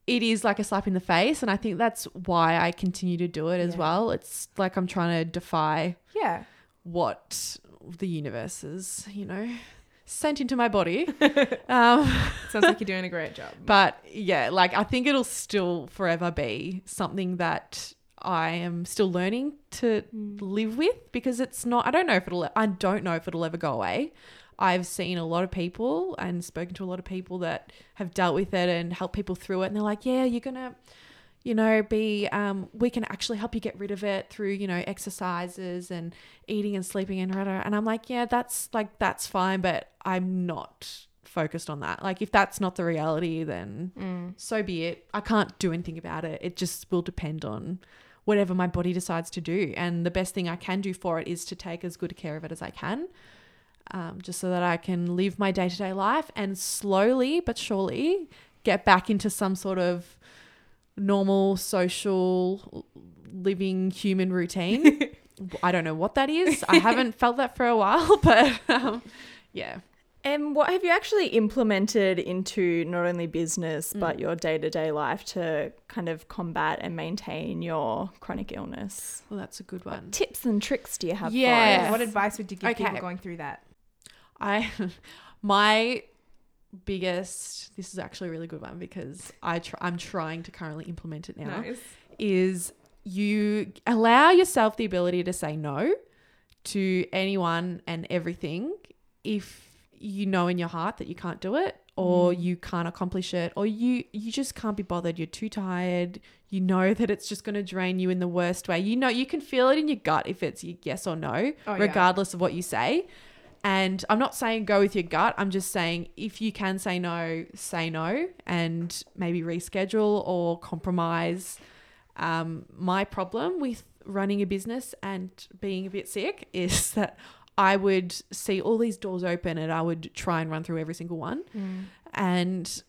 It is like a slap in the face, and I think that's why I continue to do it as Yeah. well. It's like I'm trying to defy Yeah. what the universe is, you know, sent into my body. um, Sounds like you're doing a great job. but yeah, like I think it'll still forever be something that I am still learning to live with because it's not, I don't know if it'll, I don't know if it'll ever go away. I've seen a lot of people and spoken to a lot of people that have dealt with it and helped people through it. And they're like, yeah, you're going to, you know, be, um, we can actually help you get rid of it through, you know, exercises and eating and sleeping and, rah-rah." and I'm like, yeah, that's like, that's fine, but I'm not focused on that. Like, if that's not the reality, then so be it. I can't do anything about it. It just will depend on whatever my body decides to do. And the best thing I can do for it is to take as good care of it as I can. Um, just so that I can live my day to day life and slowly but surely get back into some sort of normal social living human routine. I don't know what that is. I haven't felt that for a while, but um, yeah. And what have you actually implemented into not only business Mm. but your day to day life to kind of combat and maintain your chronic illness? Well, that's a good one. Tips and tricks do you have Yeah. What advice would you give Okay. people going through that? I my biggest this is actually a really good one because I try, I'm trying to currently implement it now Nice. is you allow yourself the ability to say no to anyone and everything if you know in your heart that you can't do it or you can't accomplish it or you you just can't be bothered you're too tired you know that it's just going to drain you in the worst way you know you can feel it in your gut if it's yes or no Oh, yeah. regardless of what you say and I'm not saying go with your gut. I'm just saying if you can say no, say no and maybe reschedule or compromise. Um, my problem with running a business and being a bit sick is that I would see all these doors open and I would try and run through every single one. And,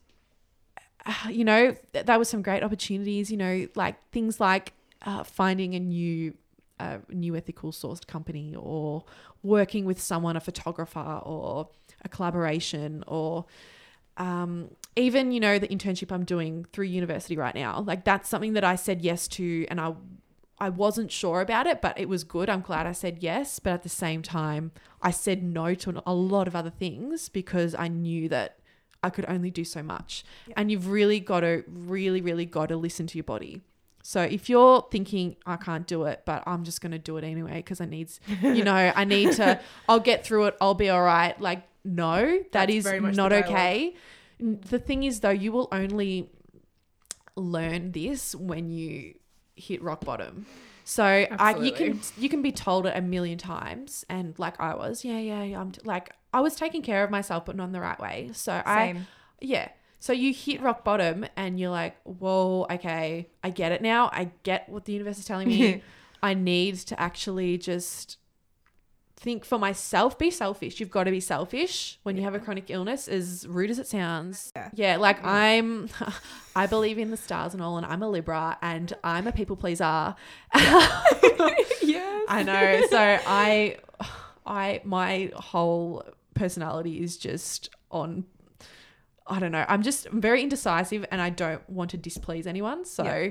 uh, you know, th- that was some great opportunities, you know, like things like uh, finding a new a new ethical sourced company or working with someone, a photographer or a collaboration or um, even, you know, the internship I'm doing through university right now. Like that's something that I said yes to and I I wasn't sure about it, but it was good. I'm glad I said yes. But at the same time, I said no to a lot of other things because I knew that I could only do so much. And you've really got to, really, really got to listen to your body. So if you're thinking I can't do it, but I'm just going to do it anyway because I need, you know, I need to, I'll get through it. I'll be all right. Like, no, that That's is not okay. The thing is, though, you will only learn this when you hit rock bottom. So I, you can you can be told it a million times, and like I was, yeah, yeah, yeah, I'm t- like I was taking care of myself, but not in the right way. So I, yeah. So you hit rock bottom, and you're like, whoa, okay, I get it now. I get what the universe is telling me. I need to actually just think for myself, be selfish. You've got to be selfish when you have a chronic illness, as rude as it sounds. Yeah, yeah like I'm, I believe in the stars and all, and I'm a Libra and I'm a people pleaser. yes. I know. So I, I, my whole personality is just on. I don't know. I'm just very indecisive and I don't want to displease anyone. So Yeah.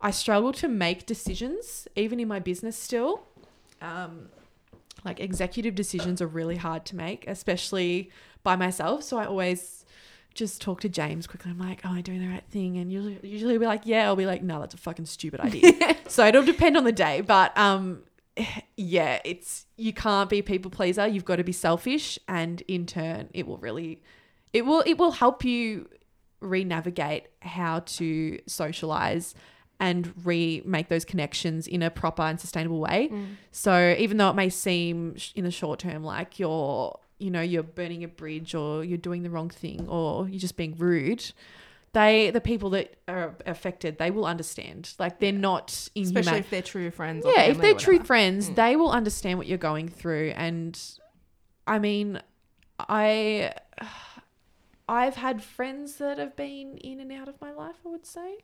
I struggle to make decisions, even in my business still. Um, like executive decisions are really hard to make, especially by myself. So I always just talk to James quickly. I'm like, "Oh, am I doing the right thing?" And usually, usually be like, "Yeah." I'll be like, "No, that's a fucking stupid idea." so it'll depend on the day, but um, yeah, it's you can't be people pleaser. You've got to be selfish, and in turn, it will really, it will it will help you re-navigate how to socialize and re make those connections in a proper and sustainable way. Mm. So even though it may seem in the short term like you're, you know, you're burning a bridge or you're doing the wrong thing or you're just being rude, they the people that are affected, they will understand. Like they're not inhuman. Especially if they're true friends. or yeah, if they're true friends, mm. they will understand what you're going through. And I mean, I I've had friends that have been in and out of my life, I would say.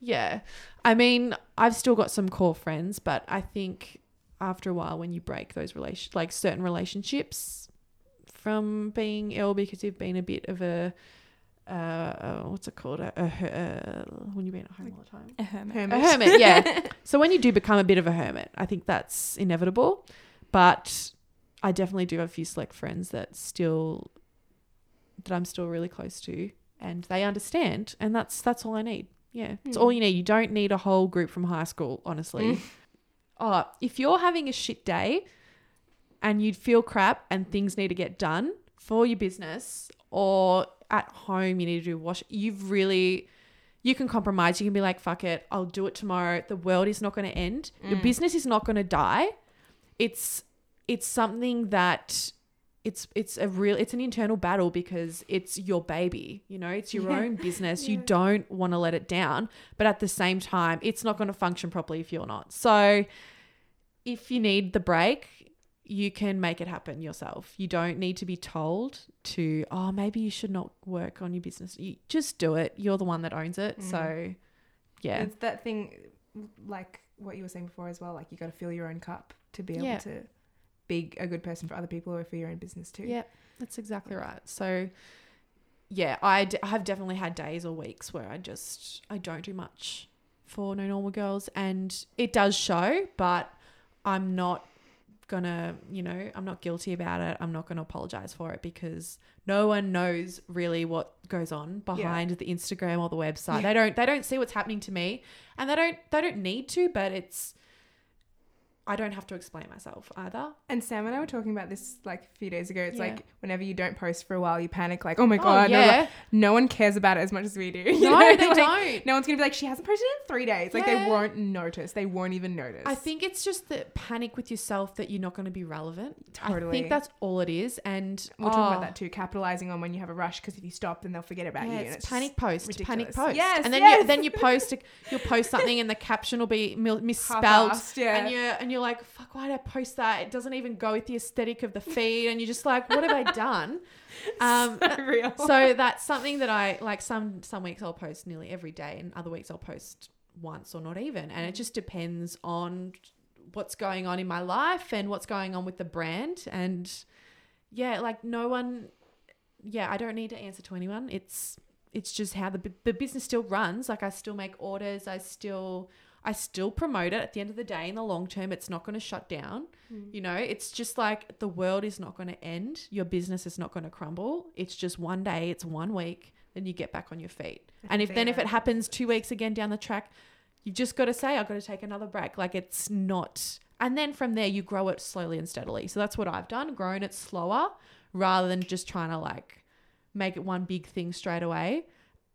Yeah. I mean, I've still got some core friends, but I think after a while when you break those relation like certain relationships from being ill because you've been a bit of a uh, uh what's it called a, a, a when you've been at home all the time A a hermit. hermit, yeah. so when you do become a bit of a hermit, I think that's inevitable. But I definitely do have a few select friends that still that I'm still really close to, and they understand, and that's that's all I need. Yeah, it's hmm. all you need. You don't need a whole group from high school, honestly. Hmm. Oh, if you're having a shit day and you'd feel crap and things need to get done for your business or at home you need to do wash, you've really you can compromise. You can be like, fuck it, I'll do it tomorrow. The world is not going to end. Your hmm. business is not going to die. It's it's something that it's it's a real it's an internal battle because it's your baby, you know, it's your own business. You don't want to let it down, but at the same time, it's not going to function properly if you're not. So if you need the break, you can make it happen yourself. You don't need to be told to, oh, maybe you should not work on your business. You just do it. You're the one that owns it. So, mm. yeah. It's that thing, like what you were saying before as well. Like you got to fill your own cup to be able Yeah. to be a good person for other people or for your own business too. Yeah, that's exactly right. So, yeah, I, d- I have definitely had days or weeks where I just I don't do much for no normal girls, and it does show. But I'm not gonna, you know, I'm not guilty about it. I'm not gonna apologize for it because no one knows really what goes on behind the Instagram or the website. They don't they don't see what's happening to me, and they don't they don't need to. But it's I don't have to explain myself either. And Sam and I were talking about this like a few days ago. It's Yeah. like whenever you don't post for a while, you panic like, oh my Oh, god, no, yeah. like, no one cares about it as much as we do. You No, know? they Like, don't. No one's gonna be like, she hasn't posted in three days. Like Yeah. they won't notice. They won't even notice. I think it's just the panic with yourself that you're not going to be relevant. Totally. I think that's all it is. And we'll talk about oh, that too. Capitalizing on when you have a rush because if you stop, then they'll forget about you. and it's panic post, panic post. Yes, and then yes. you then you post you'll post something and the caption will be misspelled. Half-assed, yeah. And you're and you're like, fuck, why did I post that? It doesn't even go with the aesthetic of the feed, and you're just like, what have I done? Um, So real. so that's something that I like. Some some weeks I'll post nearly every day, and other weeks I'll post once or not even, and it just depends on what's going on in my life and what's going on with the brand. And yeah, like no one, yeah, I don't need to answer to anyone. It's it's just how the the business still runs. Like I still make orders. I still I still promote it at the end of the day in the long term. It's not going to shut down. Mm. You know, it's just like the world is not going to end. Your business is not going to crumble. It's just one day, it's one week, then you get back on your feet. And if then if it happens two weeks again down the track, you've just got to say, I've got to take another break. Like it's not. And then from there, you grow it slowly and steadily. So that's what I've done, grown it slower rather than just trying to like make it one big thing straight away.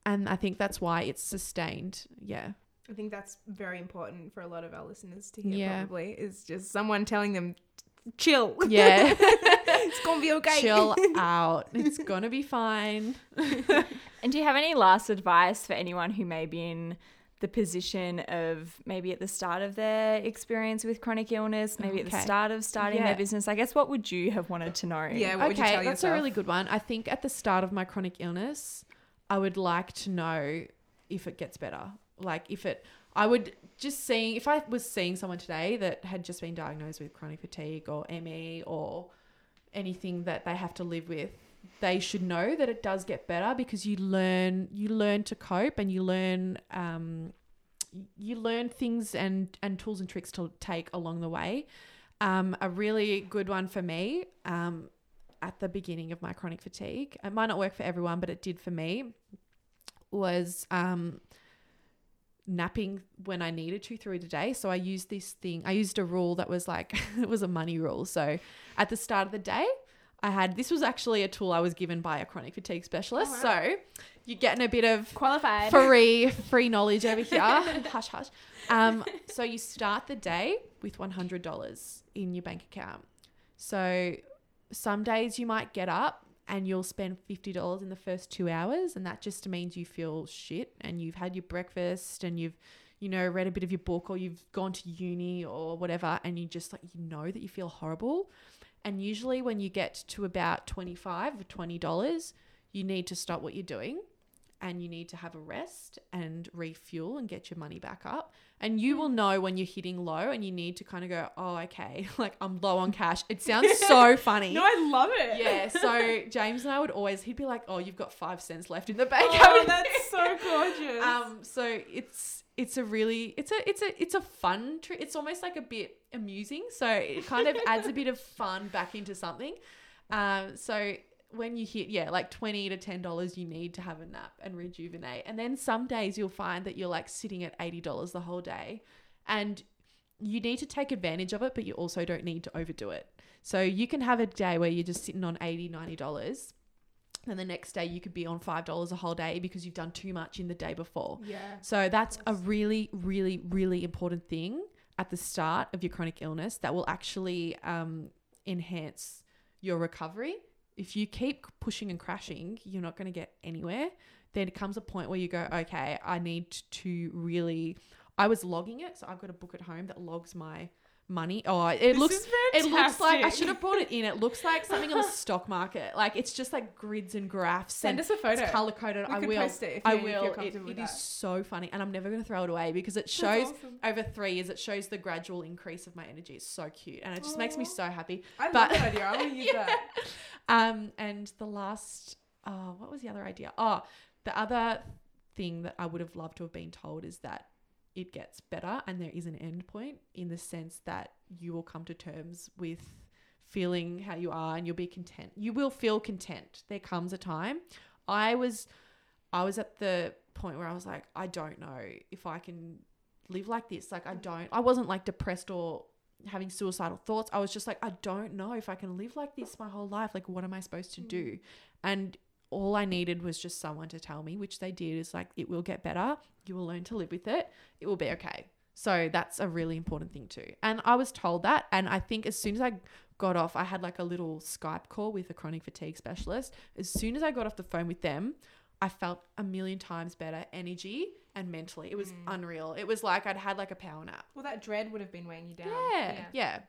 And I think that's why it's sustained. Yeah. I think that's very important for a lot of our listeners to hear. Yeah. Probably is just someone telling them, chill. Yeah. it's gonna be okay. Chill out. It's going to be fine. And do you have any last advice for anyone who may be in the position of maybe at the start of their experience with chronic illness, maybe at the start of starting Yeah. their business? I guess what would you have wanted to know? Yeah. What would you okay, tell that's yourself? a really good one. I think at the start of my chronic illness, I would like to know if it gets better. Like if it, I would just seeing if I was seeing someone today that had just been diagnosed with chronic fatigue or ME or anything that they have to live with, they should know that it does get better because you learn you learn to cope and you learn um, you learn things and and tools and tricks to take along the way. Um, a really good one for me um, at the beginning of my chronic fatigue. It might not work for everyone, but it did for me. Was um, napping when I needed to through the day. So I used this thing. I used a rule that was like it was a money rule. So at the start of the day, I had this was actually a tool I was given by a chronic fatigue specialist. So you're getting a bit of Qualified. free free knowledge over here. hush hush. Um, so you start the day with one hundred dollars in your bank account. So some days you might get up and you'll spend fifty dollars in the first two hours, and that just means you feel shit and you've had your breakfast and you've you know read a bit of your book or you've gone to uni or whatever, and you just like you know that you feel horrible. And usually when you get to about twenty five or twenty dollars, you need to stop what you're doing and you need to have a rest and refuel and get your money back up. And you will know when you're hitting low and you need to kind of go, oh, okay, like I'm low on cash. It sounds so funny. No, I love it. yeah. So James and I would always, he'd be like, oh, you've got five cents left in the bank. Oh, that's so gorgeous. Um, so it's it's a really it's a it's a it's a fun trick. It's almost like a bit amusing. So it kind of adds a bit of fun back into something. Um, so when you hit yeah like 20 to 10 dollars you need to have a nap and rejuvenate. And then some days you'll find that you're like sitting at 80 dollars the whole day. And you need to take advantage of it but you also don't need to overdo it. So you can have a day where you're just sitting on 80 90 dollars and the next day you could be on five dollars a whole day because you've done too much in the day before. Yeah. so that's a really, really, really important thing at the start of your chronic illness that will actually um, enhance your recovery. If you keep pushing and crashing, you're not going to get anywhere. Then it comes a point where you go, okay, I need to really. I was logging it, so I've got a book at home that logs my money. Oh, it looks is it looks like I should have brought it in. It looks like something on the stock market. Like it's just like grids and graphs. Send and us a photo. It's color coded. I will. it if I you- if you're will. It, it is so funny, and I'm never going to throw it away because it shows awesome. over three years. It shows the gradual increase of my energy. It's so cute, and it just makes me so happy. I but- love that idea. I want to use that. Um, and the last, oh, what was the other idea? Oh, the other thing that I would have loved to have been told is that it gets better and there is an end point in the sense that you will come to terms with feeling how you are and you'll be content. You will feel content. There comes a time. I was I was at the point where I was like, I don't know if I can live like this. Like I don't I wasn't like depressed or having suicidal thoughts. I was just like, I don't know if I can live like this my whole life. Like what am I supposed to mm. do? And all I needed was just someone to tell me, which they did, is like, it will get better. You will learn to live with it. It will be okay. So that's a really important thing too. And I was told that. And I think as soon as I got off, I had like a little Skype call with a chronic fatigue specialist. As soon as I got off the phone with them, I felt a million times better energy and mentally. It was mm. unreal. It was like I'd had like a power nap. Well, that dread would have been weighing you down. Yeah, yeah.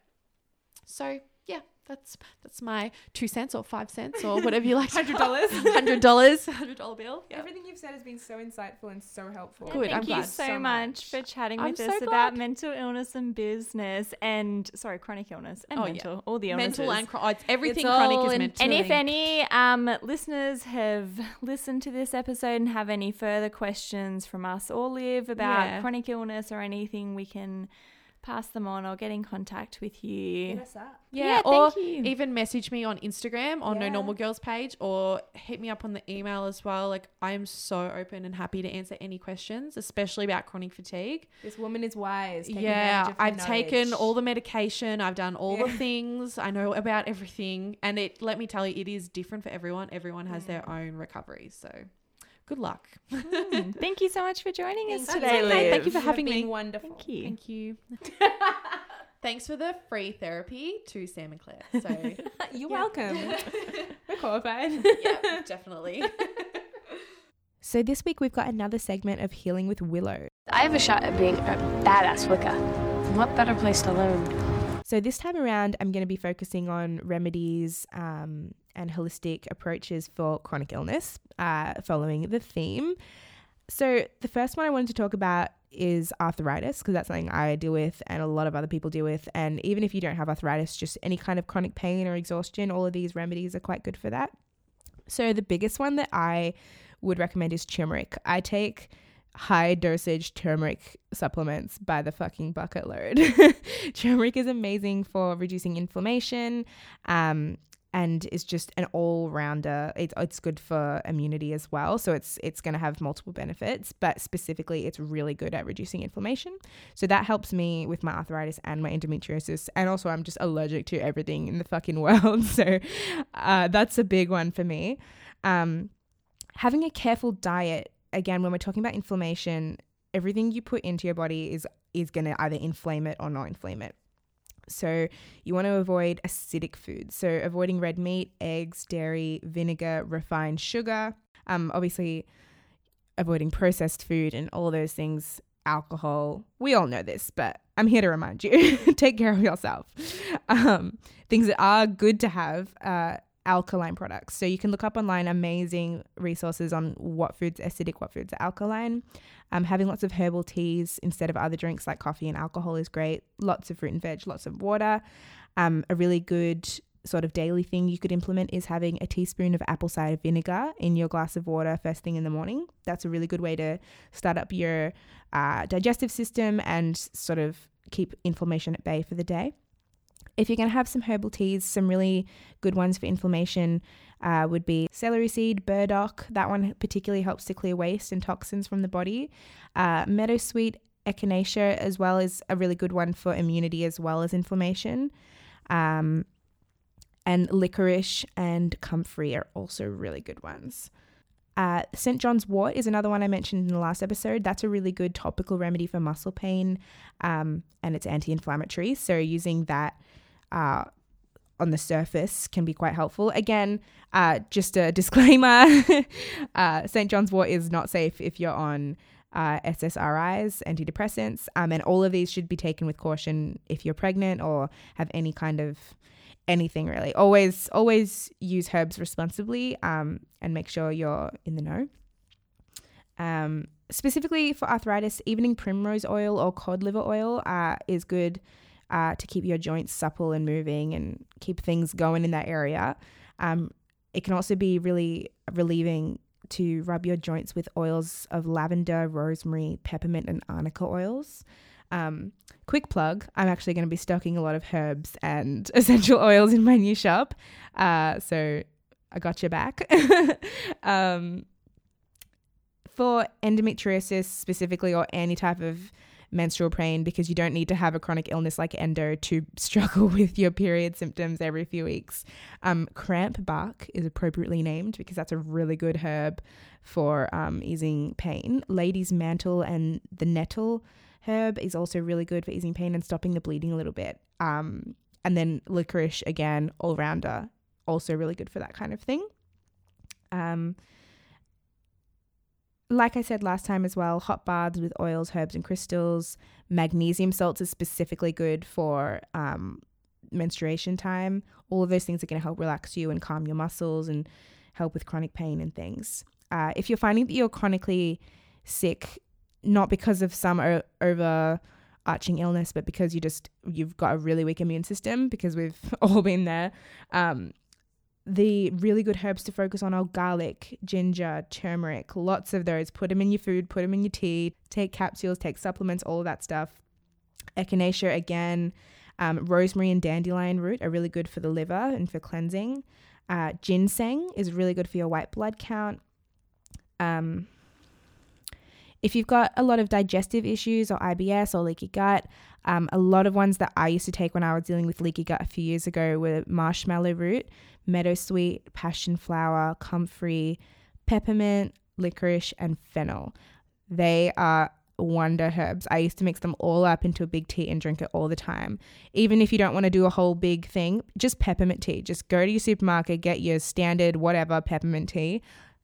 So yeah, that's that's my two cents or five cents or whatever you like. $100. Hundred dollars. Hundred dollar bill. Yeah. Everything you've said has been so insightful and so helpful. Good, Thank I'm you glad. so, so much much. for chatting I'm with so us glad. about mental illness and business and sorry, chronic illness and Oh, yeah. mental, all the illnesses. Mental and chro- oh, everything It's chronic all is mental. And if any um, listeners have listened to this episode and have any further questions from us or Liv about Yeah. chronic illness or anything, we can pass them on or get in contact with you. Yeah, Yeah, or thank you. even message me on Instagram on No Normal Girls page or hit me up on the email as well. Like I am so open and happy to answer any questions, especially about chronic fatigue. This woman is wise. Yeah, advantage of her I've taken all the medication, I've done all the things, I know about everything, and it let me tell you it is different for everyone. Everyone has their own recovery. So, good luck. Mm, Thank you so much for joining us today, okay. Liv. Thank you for have having been me. Wonderful. Thank you. Thank you. Thanks for the free therapy to Sam and Claire. So, You're welcome. We're qualified. yeah, definitely. So this week we've got another segment of healing with Willow. I have a shot at being a badass Wicca. What better place to learn? So this time around, I'm going to be focusing on remedies um, and holistic approaches for chronic illness, uh, following the theme. So the first one I wanted to talk about is arthritis because that's something I deal with and a lot of other people deal with. And even if you don't have arthritis, just any kind of chronic pain or exhaustion, all of these remedies are quite good for that. So the biggest one that I would recommend is turmeric. I take high dosage turmeric supplements by the fucking bucket load. turmeric is amazing for reducing inflammation um, and is just an all rounder. It's, it's good for immunity as well. So it's it's going to have multiple benefits, but specifically, it's really good at reducing inflammation. So that helps me with my arthritis and my endometriosis. And also, I'm just allergic to everything in the fucking world. So uh, that's a big one for me. Um, having a careful diet again when we're talking about inflammation everything you put into your body is is going to either inflame it or not inflame it. So you want to avoid acidic foods. So avoiding red meat eggs dairy vinegar refined sugar um obviously avoiding processed food and all those things alcohol. We all know this but i'm here to remind you. Take care of yourself. Um things that are good to have uh alkaline products. So you can look up online amazing resources on what foods are acidic, what foods are alkaline. Um, having lots of herbal teas instead of other drinks like coffee and alcohol is great. Lots of fruit and veg, lots of water. Um, a really good sort of daily thing you could implement is having a teaspoon of apple cider vinegar in your glass of water first thing in the morning. That's a really good way to start up your uh, digestive system and sort of keep inflammation at bay for the day. If you're going to have some herbal teas, some really good ones for inflammation uh, would be celery seed, burdock. That one particularly helps to clear waste and toxins from the body. Uh, meadowsweet, echinacea, as well as a really good one for immunity as well as inflammation. Um, and licorice and comfrey are also really good ones. Uh, St. John's wort is another one I mentioned in the last episode. That's a really good topical remedy for muscle pain, um, and it's anti-inflammatory. So using that uh, on the surface can be quite helpful. Again, uh, just a disclaimer: uh, St. John's wort is not safe if you're on uh, SSRIs, antidepressants, um, and all of these should be taken with caution if you're pregnant or have any kind of anything really. Always, always use herbs responsibly um, and make sure you're in the know. Um, specifically for arthritis, evening primrose oil or cod liver oil uh, is good uh, to keep your joints supple and moving and keep things going in that area. Um, it can also be really relieving to rub your joints with oils of lavender, rosemary, peppermint, and arnica oils. Um, quick plug I'm actually going to be stocking a lot of herbs and essential oils in my new shop. Uh, so I got your back. um, for endometriosis specifically, or any type of menstrual pain, because you don't need to have a chronic illness like endo to struggle with your period symptoms every few weeks. Um, cramp bark is appropriately named because that's a really good herb for um, easing pain. Lady's mantle and the nettle herb is also really good for easing pain and stopping the bleeding a little bit. Um, and then licorice, again, all rounder, also really good for that kind of thing. Um, like I said last time as well, hot baths with oils, herbs, and crystals. Magnesium salts is specifically good for um, menstruation time. All of those things are going to help relax you and calm your muscles and help with chronic pain and things. Uh, if you're finding that you're chronically sick, not because of some o- overarching illness, but because you just you've got a really weak immune system, because we've all been there. Um, the really good herbs to focus on are garlic, ginger, turmeric, lots of those. Put them in your food, put them in your tea, take capsules, take supplements, all that stuff. Echinacea again, um, rosemary and dandelion root are really good for the liver and for cleansing. Uh, ginseng is really good for your white blood count. Um, if you've got a lot of digestive issues or IBS or leaky gut, um, a lot of ones that I used to take when I was dealing with leaky gut a few years ago were marshmallow root, meadowsweet, passion flower, comfrey, peppermint, licorice, and fennel. They are wonder herbs. I used to mix them all up into a big tea and drink it all the time. Even if you don't want to do a whole big thing, just peppermint tea. Just go to your supermarket, get your standard whatever peppermint tea.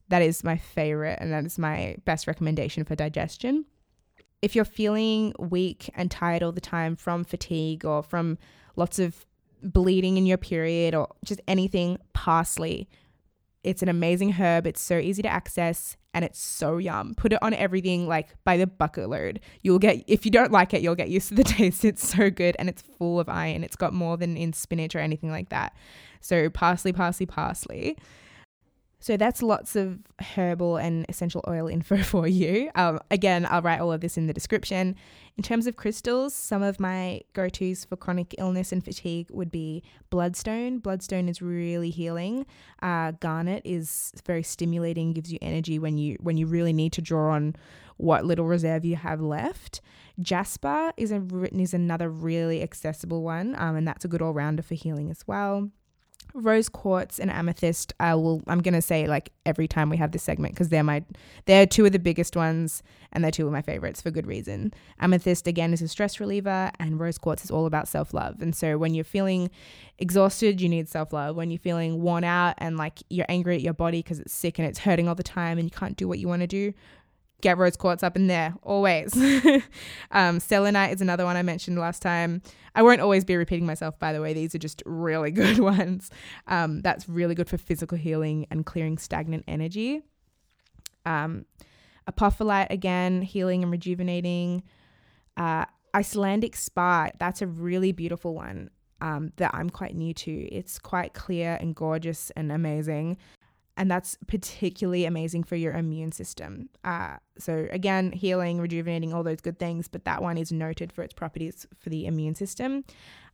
That is my favorite and that is my best recommendation for digestion. If you're feeling weak and tired all the time from fatigue or from lots of bleeding in your period or just anything, parsley. It's an amazing herb. It's so easy to access and it's so yum. Put it on everything like by the bucket load. You'll get if you don't like it, you'll get used to the taste. It's so good and it's full of iron. It's got more than in spinach or anything like that. So parsley, parsley, parsley. So that's lots of herbal and essential oil info for you. Um, again, I'll write all of this in the description. In terms of crystals, some of my go tos for chronic illness and fatigue would be bloodstone. Bloodstone is really healing. Uh, garnet is very stimulating, gives you energy when you when you really need to draw on what little reserve you have left. Jasper is a is another really accessible one, um, and that's a good all rounder for healing as well rose quartz and amethyst i will i'm to say like every time we have this segment because they're my they're two of the biggest ones and they're two of my favorites for good reason. Amethyst again is a stress reliever and rose quartz is all about self-love. And so when you're feeling exhausted you need self-love. When you're feeling worn out and like you're angry at your body because it's sick and it's hurting all the time and you can't do what you want to do get rose quartz up in there always. um, selenite is another one I mentioned last time. I won't always be repeating myself, by the way. These are just really good ones. Um, that's really good for physical healing and clearing stagnant energy. Um, apophyllite, again, healing and rejuvenating. Uh, Icelandic spar, that's a really beautiful one. Um, that I'm quite new to. It's quite clear and gorgeous and amazing and that's particularly amazing for your immune system. Uh, so again, healing, rejuvenating, all those good things, but that one is noted for its properties for the immune system.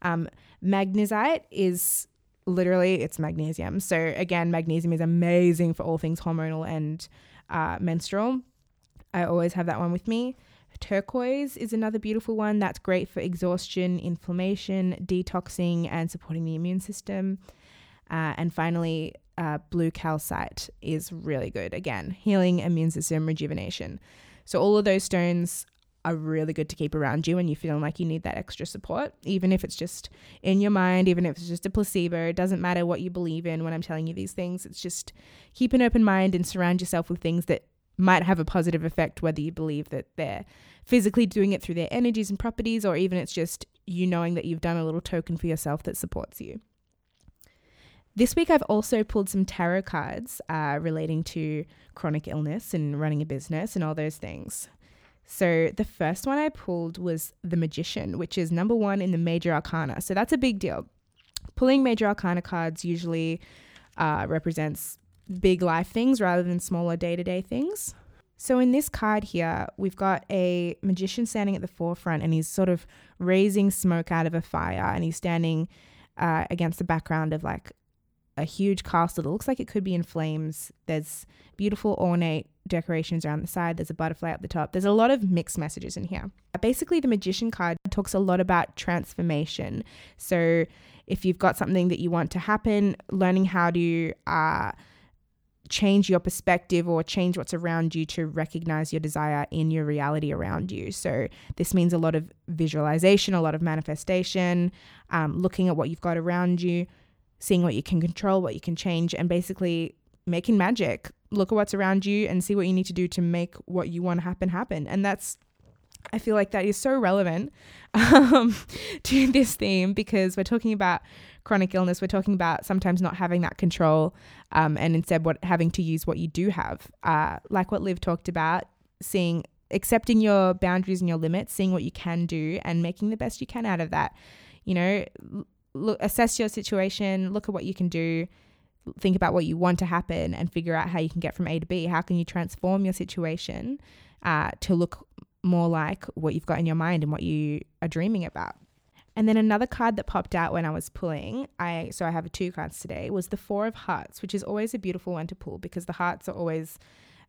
Um, magnesite is literally it's magnesium. So again, magnesium is amazing for all things hormonal and uh, menstrual. I always have that one with me. Turquoise is another beautiful one that's great for exhaustion, inflammation, detoxing, and supporting the immune system. Uh, and finally, uh, blue calcite is really good. Again, healing, immune system, rejuvenation. So, all of those stones are really good to keep around you when you're feeling like you need that extra support, even if it's just in your mind, even if it's just a placebo. It doesn't matter what you believe in when I'm telling you these things. It's just keep an open mind and surround yourself with things that might have a positive effect, whether you believe that they're physically doing it through their energies and properties, or even it's just you knowing that you've done a little token for yourself that supports you. This week, I've also pulled some tarot cards uh, relating to chronic illness and running a business and all those things. So, the first one I pulled was The Magician, which is number one in the Major Arcana. So, that's a big deal. Pulling Major Arcana cards usually uh, represents big life things rather than smaller day to day things. So, in this card here, we've got a magician standing at the forefront and he's sort of raising smoke out of a fire and he's standing uh, against the background of like a huge castle that looks like it could be in flames. There's beautiful ornate decorations around the side. There's a butterfly up the top. There's a lot of mixed messages in here. Basically, the magician card talks a lot about transformation. So, if you've got something that you want to happen, learning how to uh, change your perspective or change what's around you to recognize your desire in your reality around you. So, this means a lot of visualization, a lot of manifestation, um, looking at what you've got around you seeing what you can control, what you can change, and basically making magic. Look at what's around you and see what you need to do to make what you want to happen happen. And that's I feel like that is so relevant um, to this theme because we're talking about chronic illness. We're talking about sometimes not having that control um, and instead what having to use what you do have. Uh, like what Liv talked about, seeing accepting your boundaries and your limits, seeing what you can do, and making the best you can out of that. You know, look, assess your situation, look at what you can do, think about what you want to happen, and figure out how you can get from A to B. How can you transform your situation uh, to look more like what you've got in your mind and what you are dreaming about? And then another card that popped out when I was pulling, I so I have two cards today, was the Four of Hearts, which is always a beautiful one to pull because the hearts are always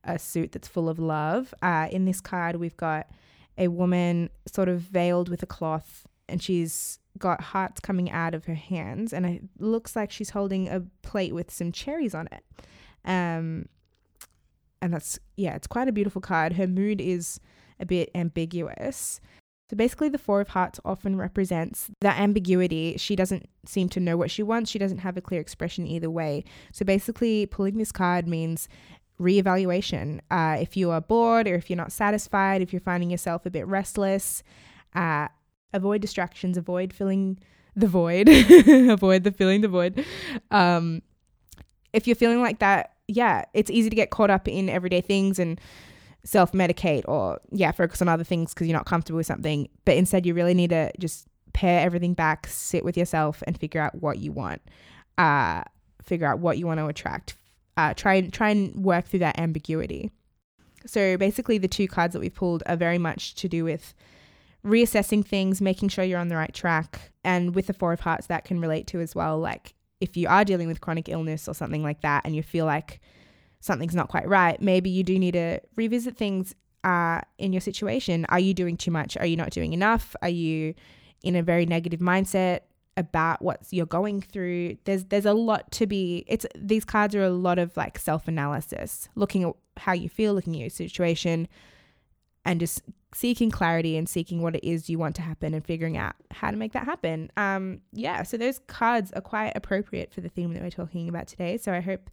a suit that's full of love. Uh, in this card, we've got a woman sort of veiled with a cloth, and she's got hearts coming out of her hands, and it looks like she's holding a plate with some cherries on it. Um, and that's yeah, it's quite a beautiful card. Her mood is a bit ambiguous. So basically, the Four of Hearts often represents that ambiguity. She doesn't seem to know what she wants. She doesn't have a clear expression either way. So basically, pulling this card means reevaluation. Uh, if you are bored or if you're not satisfied, if you're finding yourself a bit restless, uh, avoid distractions, avoid filling the void, avoid the filling the void. Um, if you're feeling like that, yeah, it's easy to get caught up in everyday things and self medicate or, yeah, focus on other things because you're not comfortable with something. But instead, you really need to just pare everything back, sit with yourself, and figure out what you want. Uh, figure out what you want to attract, uh, try and try and work through that ambiguity. So basically, the two cards that we've pulled are very much to do with reassessing things, making sure you're on the right track, and with the Four of Hearts, that can relate to as well. Like if you are dealing with chronic illness or something like that, and you feel like something's not quite right, maybe you do need to revisit things uh, in your situation. Are you doing too much? Are you not doing enough? Are you in a very negative mindset? about what you're going through. There's there's a lot to be. It's these cards are a lot of like self analysis, looking at how you feel, looking at your situation, and just seeking clarity and seeking what it is you want to happen and figuring out how to make that happen. Um, yeah, so those cards are quite appropriate for the theme that we're talking about today. So I hope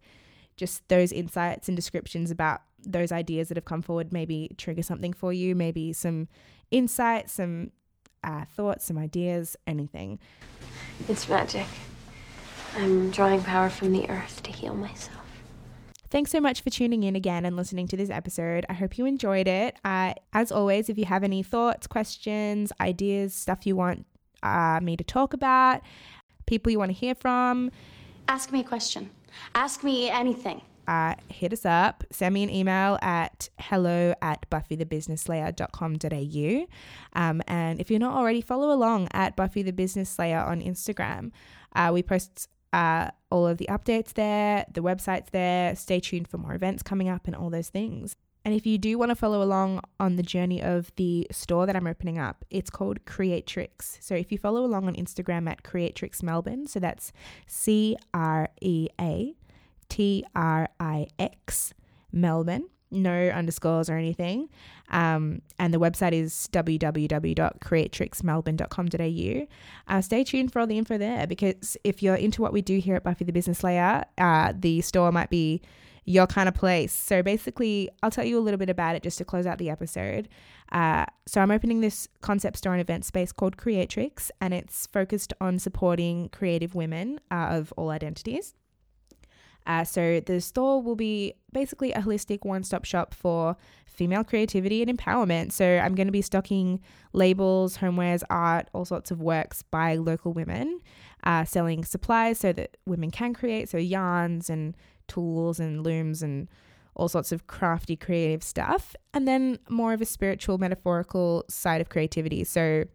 just those insights and descriptions about those ideas that have come forward maybe trigger something for you, maybe some insight, some uh, thoughts, some ideas, anything. It's magic. I'm drawing power from the earth to heal myself. Thanks so much for tuning in again and listening to this episode. I hope you enjoyed it. Uh, as always, if you have any thoughts, questions, ideas, stuff you want uh, me to talk about, people you want to hear from, ask me a question. Ask me anything uh, hit us up. Send me an email at hello at buffythebusinessslayer.com.au. Um, and if you're not already, follow along at Buffy the Business Slayer on Instagram. Uh, we post uh, all of the updates there, the website's there. Stay tuned for more events coming up and all those things. And if you do want to follow along on the journey of the store that I'm opening up, it's called Creatrix. So if you follow along on Instagram at Creatrix Melbourne, so that's C R E A T R I X Melbourne. No underscores or anything. Um, and the website is www.creatrixmelbourne.com.au. Uh, stay tuned for all the info there because if you're into what we do here at Buffy the Business Slayer, uh, the store might be your kind of place. So basically, I'll tell you a little bit about it just to close out the episode. Uh, so I'm opening this concept store and event space called Creatrix, and it's focused on supporting creative women uh, of all identities. Uh, so the store will be basically a holistic one-stop shop for female creativity and empowerment. So I'm going to be stocking labels, homewares, art, all sorts of works by local women, uh, selling supplies so that women can create, so yarns and tools and looms and all sorts of crafty creative stuff. And then more of a spiritual, metaphorical side of creativity. So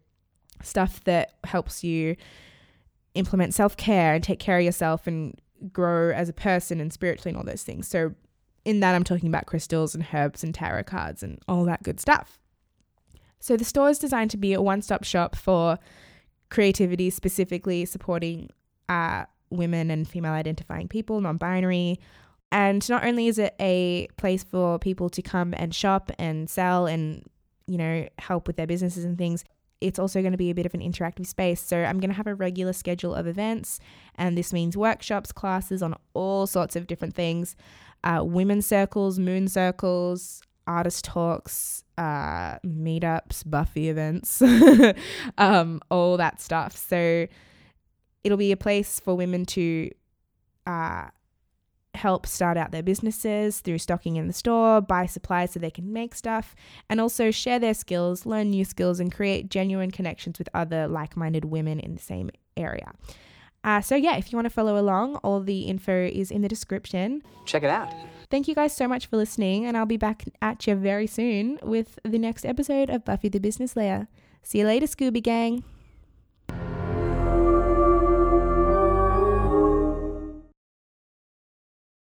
stuff that helps you implement self-care and take care of yourself and grow as a person and spiritually and all those things. So, in that, I'm talking about crystals and herbs and tarot cards and all that good stuff. So, the store is designed to be a one stop shop for creativity, specifically supporting uh, women and female identifying people, non binary. And not only is it a place for people to come and shop and sell and, you know, help with their businesses and things, it's also going to be a bit of an interactive space. So I'm going to have a regular schedule of events, and this means workshops, classes on all sorts of different things uh, women's circles, moon circles, artist talks, uh, meetups, Buffy events, um, all that stuff. So it'll be a place for women to uh, help start out their businesses through stocking in the store, buy supplies so they can make stuff, and also share their skills, learn new skills, and create genuine connections with other like minded women in the same area. Uh, so, yeah, if you want to follow along, all the info is in the description. Check it out. Thank you guys so much for listening, and I'll be back at you very soon with the next episode of Buffy the Business Slayer. See you later, Scooby Gang.